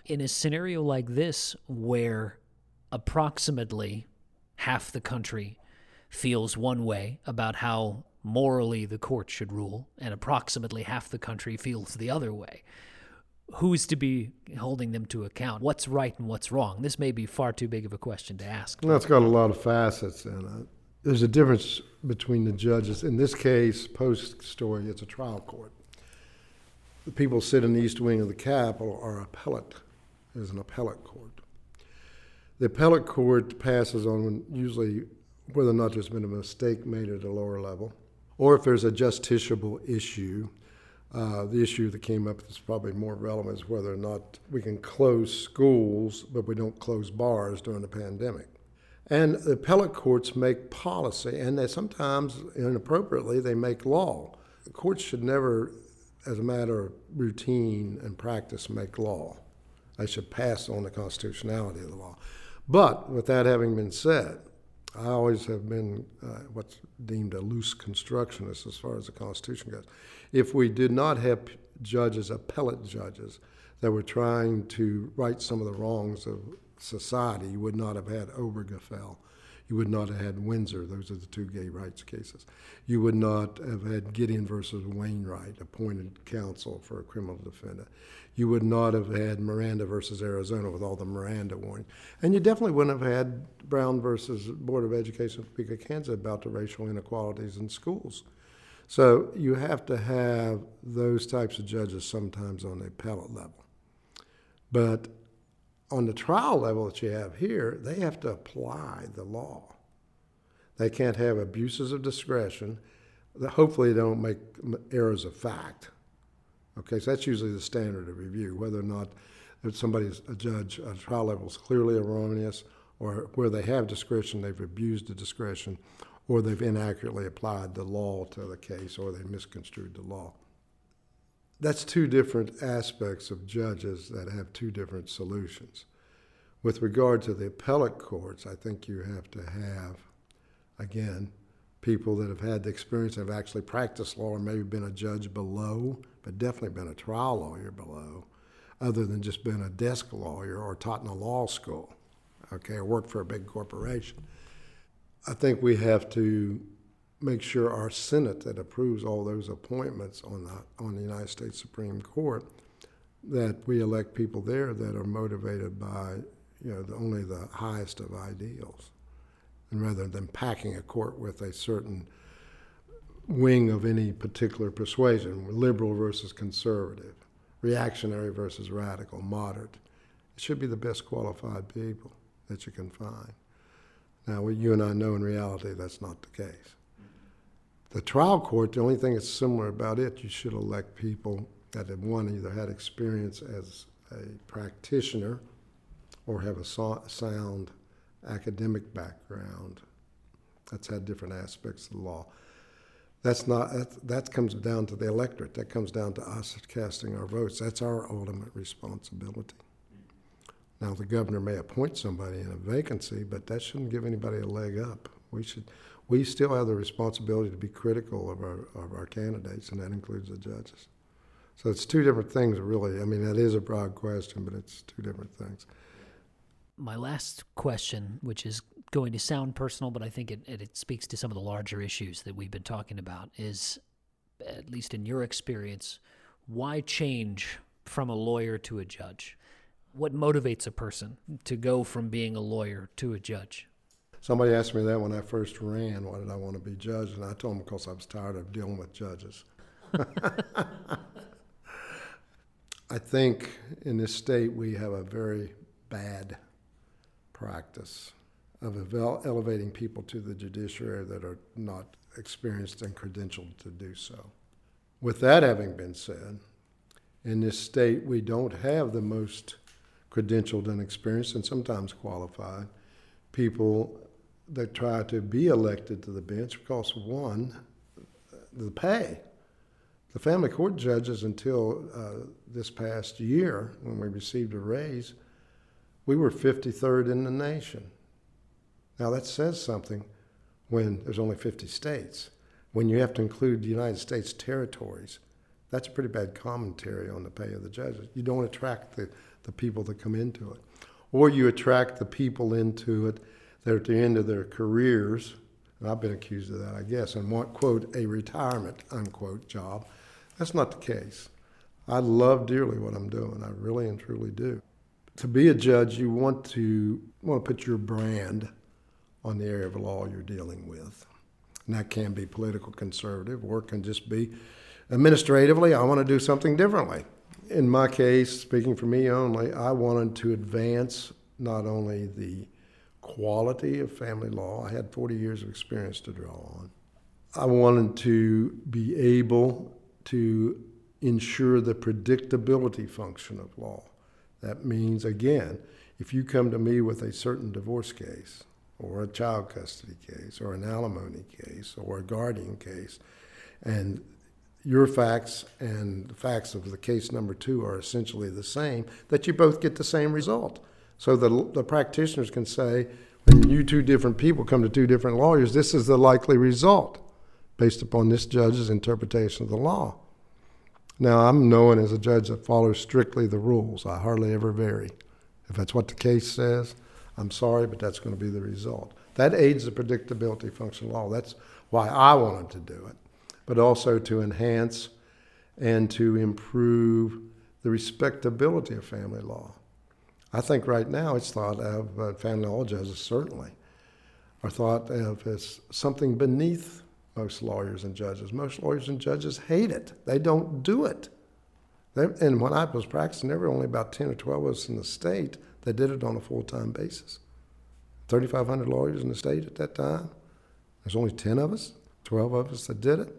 In a scenario like this, where approximately half the country feels one way about how morally the court should rule, and approximately half the country feels the other way. Who's to be holding them to account? What's right and what's wrong? This may be far too big of a question to ask. Well, it's got a lot of facets in it. Uh, there's a difference between the judges. In this case, post story, it's a trial court. The people sit in the east wing of the Capitol are appellate. There's an appellate court. The appellate court passes on usually whether or not there's been a mistake made at a lower level, or if there's a justiciable issue. Uh, the issue that came up that's probably more relevant is whether or not we can close schools, but we don't close bars during the pandemic. And the appellate courts make policy, and they sometimes, inappropriately, they make law. The courts should never, as a matter of routine and practice, make law. They should pass on the constitutionality of the law. But with that having been said, I always have been uh, what's deemed a loose constructionist as far as the Constitution goes. If we did not have judges, appellate judges, that were trying to right some of the wrongs of society, you would not have had Obergefell. You would not have had Windsor. Those are the two gay rights cases. You would not have had Gideon versus Wainwright, appointed counsel for a criminal defendant you would not have had Miranda versus Arizona with all the Miranda warnings. And you definitely wouldn't have had Brown versus Board of Education of Topeka, Kansas about the racial inequalities in schools. So you have to have those types of judges sometimes on the appellate level. But on the trial level that you have here, they have to apply the law. They can't have abuses of discretion. Hopefully, they don't make errors of fact. Okay, so that's usually the standard of review, whether or not somebody's a judge, a trial level is clearly erroneous, or where they have discretion, they've abused the discretion, or they've inaccurately applied the law to the case, or they misconstrued the law. That's two different aspects of judges that have two different solutions. With regard to the appellate courts, I think you have to have, again, people that have had the experience have actually practiced law or maybe been a judge below, but definitely been a trial lawyer below, other than just being a desk lawyer or taught in a law school, okay, or worked for a big corporation. I think we have to make sure our Senate that approves all those appointments on the, on the United States Supreme Court that we elect people there that are motivated by you know the, only the highest of ideals and rather than packing a court with a certain wing of any particular persuasion liberal versus conservative, reactionary versus radical, moderate. It should be the best qualified people that you can find. Now, you and I know in reality that's not the case. The trial court, the only thing that's similar about it, you should elect people that have one either had experience as a practitioner or have a sound academic background that's had different aspects of the law. That's not that, that comes down to the electorate. That comes down to us casting our votes. That's our ultimate responsibility. Now the governor may appoint somebody in a vacancy, but that shouldn't give anybody a leg up. We should we still have the responsibility to be critical of our of our candidates, and that includes the judges. So it's two different things, really. I mean, that is a broad question, but it's two different things. My last question, which is going to sound personal, but I think it, it, it speaks to some of the larger issues that we've been talking about, is at least in your experience, why change from a lawyer to a judge? What motivates a person to go from being a lawyer to a judge? Somebody asked me that when I first ran. Why did I want to be judge? And I told them because I was tired of dealing with judges. I think in this state we have a very bad practice of elevating people to the judiciary that are not experienced and credentialed to do so. With that having been said, in this state we don't have the most credentialed and experienced and sometimes qualified people that try to be elected to the bench because one, the pay. The family court judges, until uh, this past year, when we received a raise, we were 53rd in the nation. Now, that says something when there's only 50 states. When you have to include the United States territories, that's a pretty bad commentary on the pay of the judges. You don't attract the, the people that come into it. Or you attract the people into it that are at the end of their careers, and I've been accused of that, I guess, and want, quote, a retirement, unquote, job that's not the case. I love dearly what I'm doing. I really and truly do. To be a judge, you want to want to put your brand on the area of law you're dealing with. And that can be political conservative or it can just be administratively, I want to do something differently. In my case, speaking for me only, I wanted to advance not only the quality of family law, I had 40 years of experience to draw on. I wanted to be able to ensure the predictability function of law. That means, again, if you come to me with a certain divorce case, or a child custody case, or an alimony case, or a guardian case, and your facts and the facts of the case number two are essentially the same, that you both get the same result. So the, the practitioners can say, when you two different people come to two different lawyers, this is the likely result based upon this judge's interpretation of the law. Now, I'm known as a judge that follows strictly the rules. I hardly ever vary. If that's what the case says, I'm sorry, but that's going to be the result. That aids the predictability function of law. That's why I wanted to do it, but also to enhance and to improve the respectability of family law. I think right now it's thought of, uh, family law judges certainly, are thought of as something beneath most lawyers and judges. Most lawyers and judges hate it. They don't do it. They, and when I was practicing, there were only about 10 or 12 of us in the state that did it on a full time basis. 3,500 lawyers in the state at that time. There's only 10 of us, 12 of us that did it.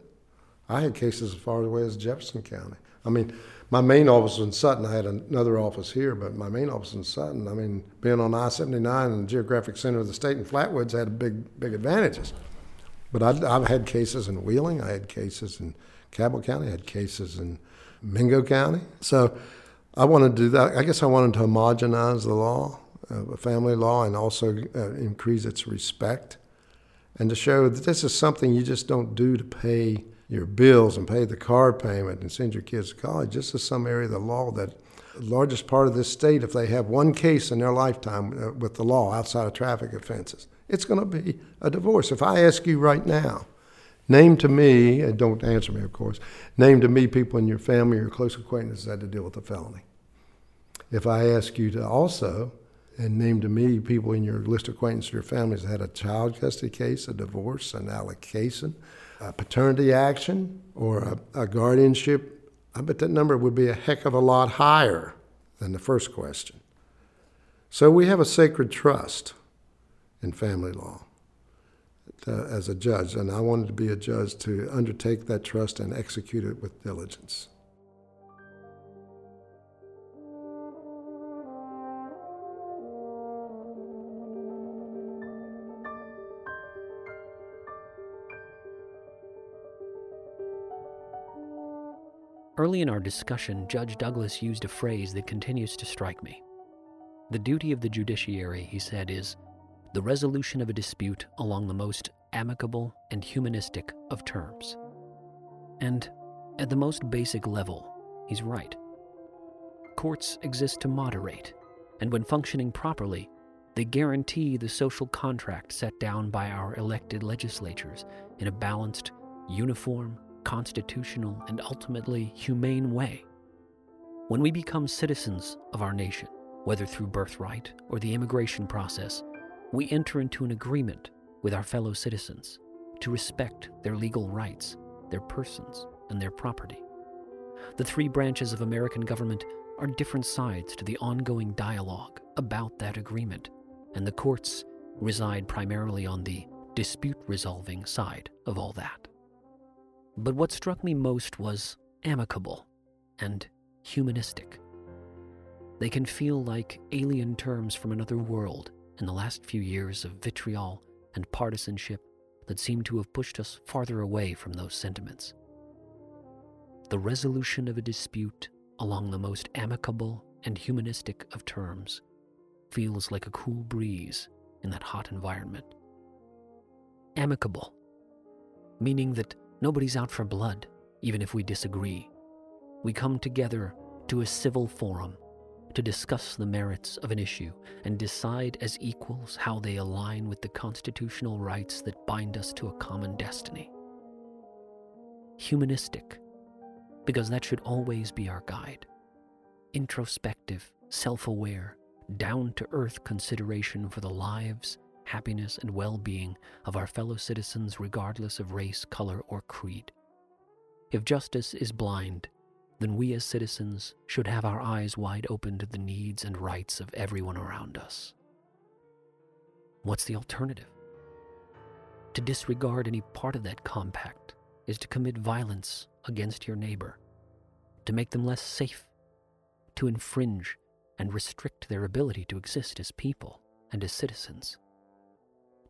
I had cases as far away as Jefferson County. I mean, my main office in Sutton. I had another office here, but my main office in Sutton. I mean, being on I-79 and the geographic center of the state in Flatwoods had big, big advantages. But I've, I've had cases in Wheeling, I had cases in Cabell County, I had cases in Mingo County. So I wanted to do that. I guess I wanted to homogenize the law, uh, family law, and also uh, increase its respect, and to show that this is something you just don't do to pay your bills and pay the car payment and send your kids to college. This is some area of the law that the largest part of this state, if they have one case in their lifetime uh, with the law outside of traffic offenses, it's going to be a divorce. If I ask you right now, name to me, and don't answer me, of course, name to me people in your family or close acquaintances that had to deal with a felony. If I ask you to also and name to me people in your list of acquaintances or your families that had a child custody case, a divorce, an allocation, a paternity action, or a, a guardianship, I bet that number would be a heck of a lot higher than the first question. So we have a sacred trust in family law uh, as a judge, and I wanted to be a judge to undertake that trust and execute it with diligence. Early in our discussion, Judge Douglas used a phrase that continues to strike me. The duty of the judiciary, he said, is the resolution of a dispute along the most amicable and humanistic of terms. And at the most basic level, he's right. Courts exist to moderate, and when functioning properly, they guarantee the social contract set down by our elected legislatures in a balanced, uniform, constitutional, and ultimately humane way. When we become citizens of our nation, whether through birthright or the immigration process, we enter into an agreement with our fellow citizens to respect their legal rights, their persons, and their property. The three branches of American government are different sides to the ongoing dialogue about that agreement, and the courts reside primarily on the dispute resolving side of all that. But what struck me most was amicable and humanistic. They can feel like alien terms from another world in the last few years of vitriol and partisanship that seem to have pushed us farther away from those sentiments. The resolution of a dispute along the most amicable and humanistic of terms feels like a cool breeze in that hot environment. Amicable, meaning that Nobody's out for blood, even if we disagree. We come together to a civil forum to discuss the merits of an issue and decide as equals how they align with the constitutional rights that bind us to a common destiny. Humanistic, because that should always be our guide. Introspective, self aware, down to earth consideration for the lives happiness, and well being of our fellow citizens, regardless of race, color, or creed. If justice is blind, then we as citizens should have our eyes wide open to the needs and rights of everyone around us. What's the alternative? To disregard any part of that compact is to commit violence against your neighbor, to make them less safe, to infringe and restrict their ability to exist as people and as citizens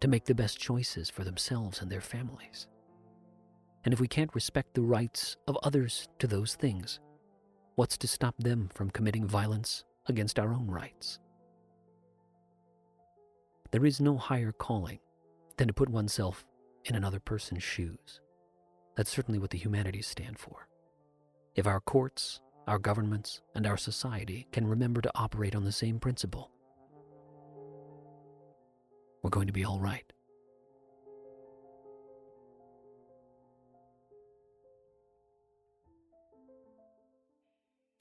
to make the best choices for themselves and their families. And if we can't respect the rights of others to those things, what's to stop them from committing violence against our own rights? There is no higher calling than to put oneself in another person's shoes. That's certainly what the humanities stand for. If our courts, our governments, and our society can remember to operate on the same principle, we're going to be all right.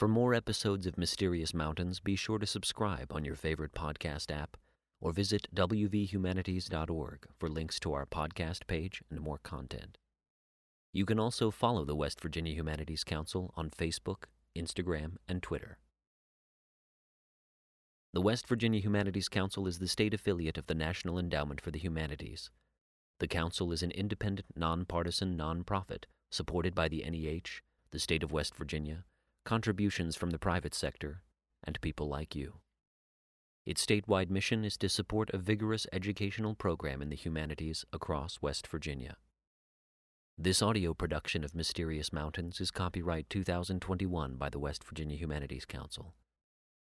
For more episodes of Mysterious Mountains, be sure to subscribe on your favorite podcast app or visit wvhumanities.org for links to our podcast page and more content. You can also follow the West Virginia Humanities Council on Facebook, Instagram, and Twitter. The West Virginia Humanities Council is the state affiliate of the National Endowment for the Humanities. The Council is an independent, nonpartisan nonprofit supported by the NEH, the state of West Virginia, contributions from the private sector, and people like you. Its statewide mission is to support a vigorous educational program in the humanities across West Virginia. This audio production of Mysterious Mountains is copyright 2021 by the West Virginia Humanities Council.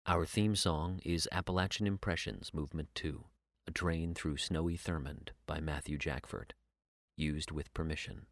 Our theme song is Appalachian Impressions Movement 2, A Train Through Snowy Thurmond by Matthew Jackford, used with permission.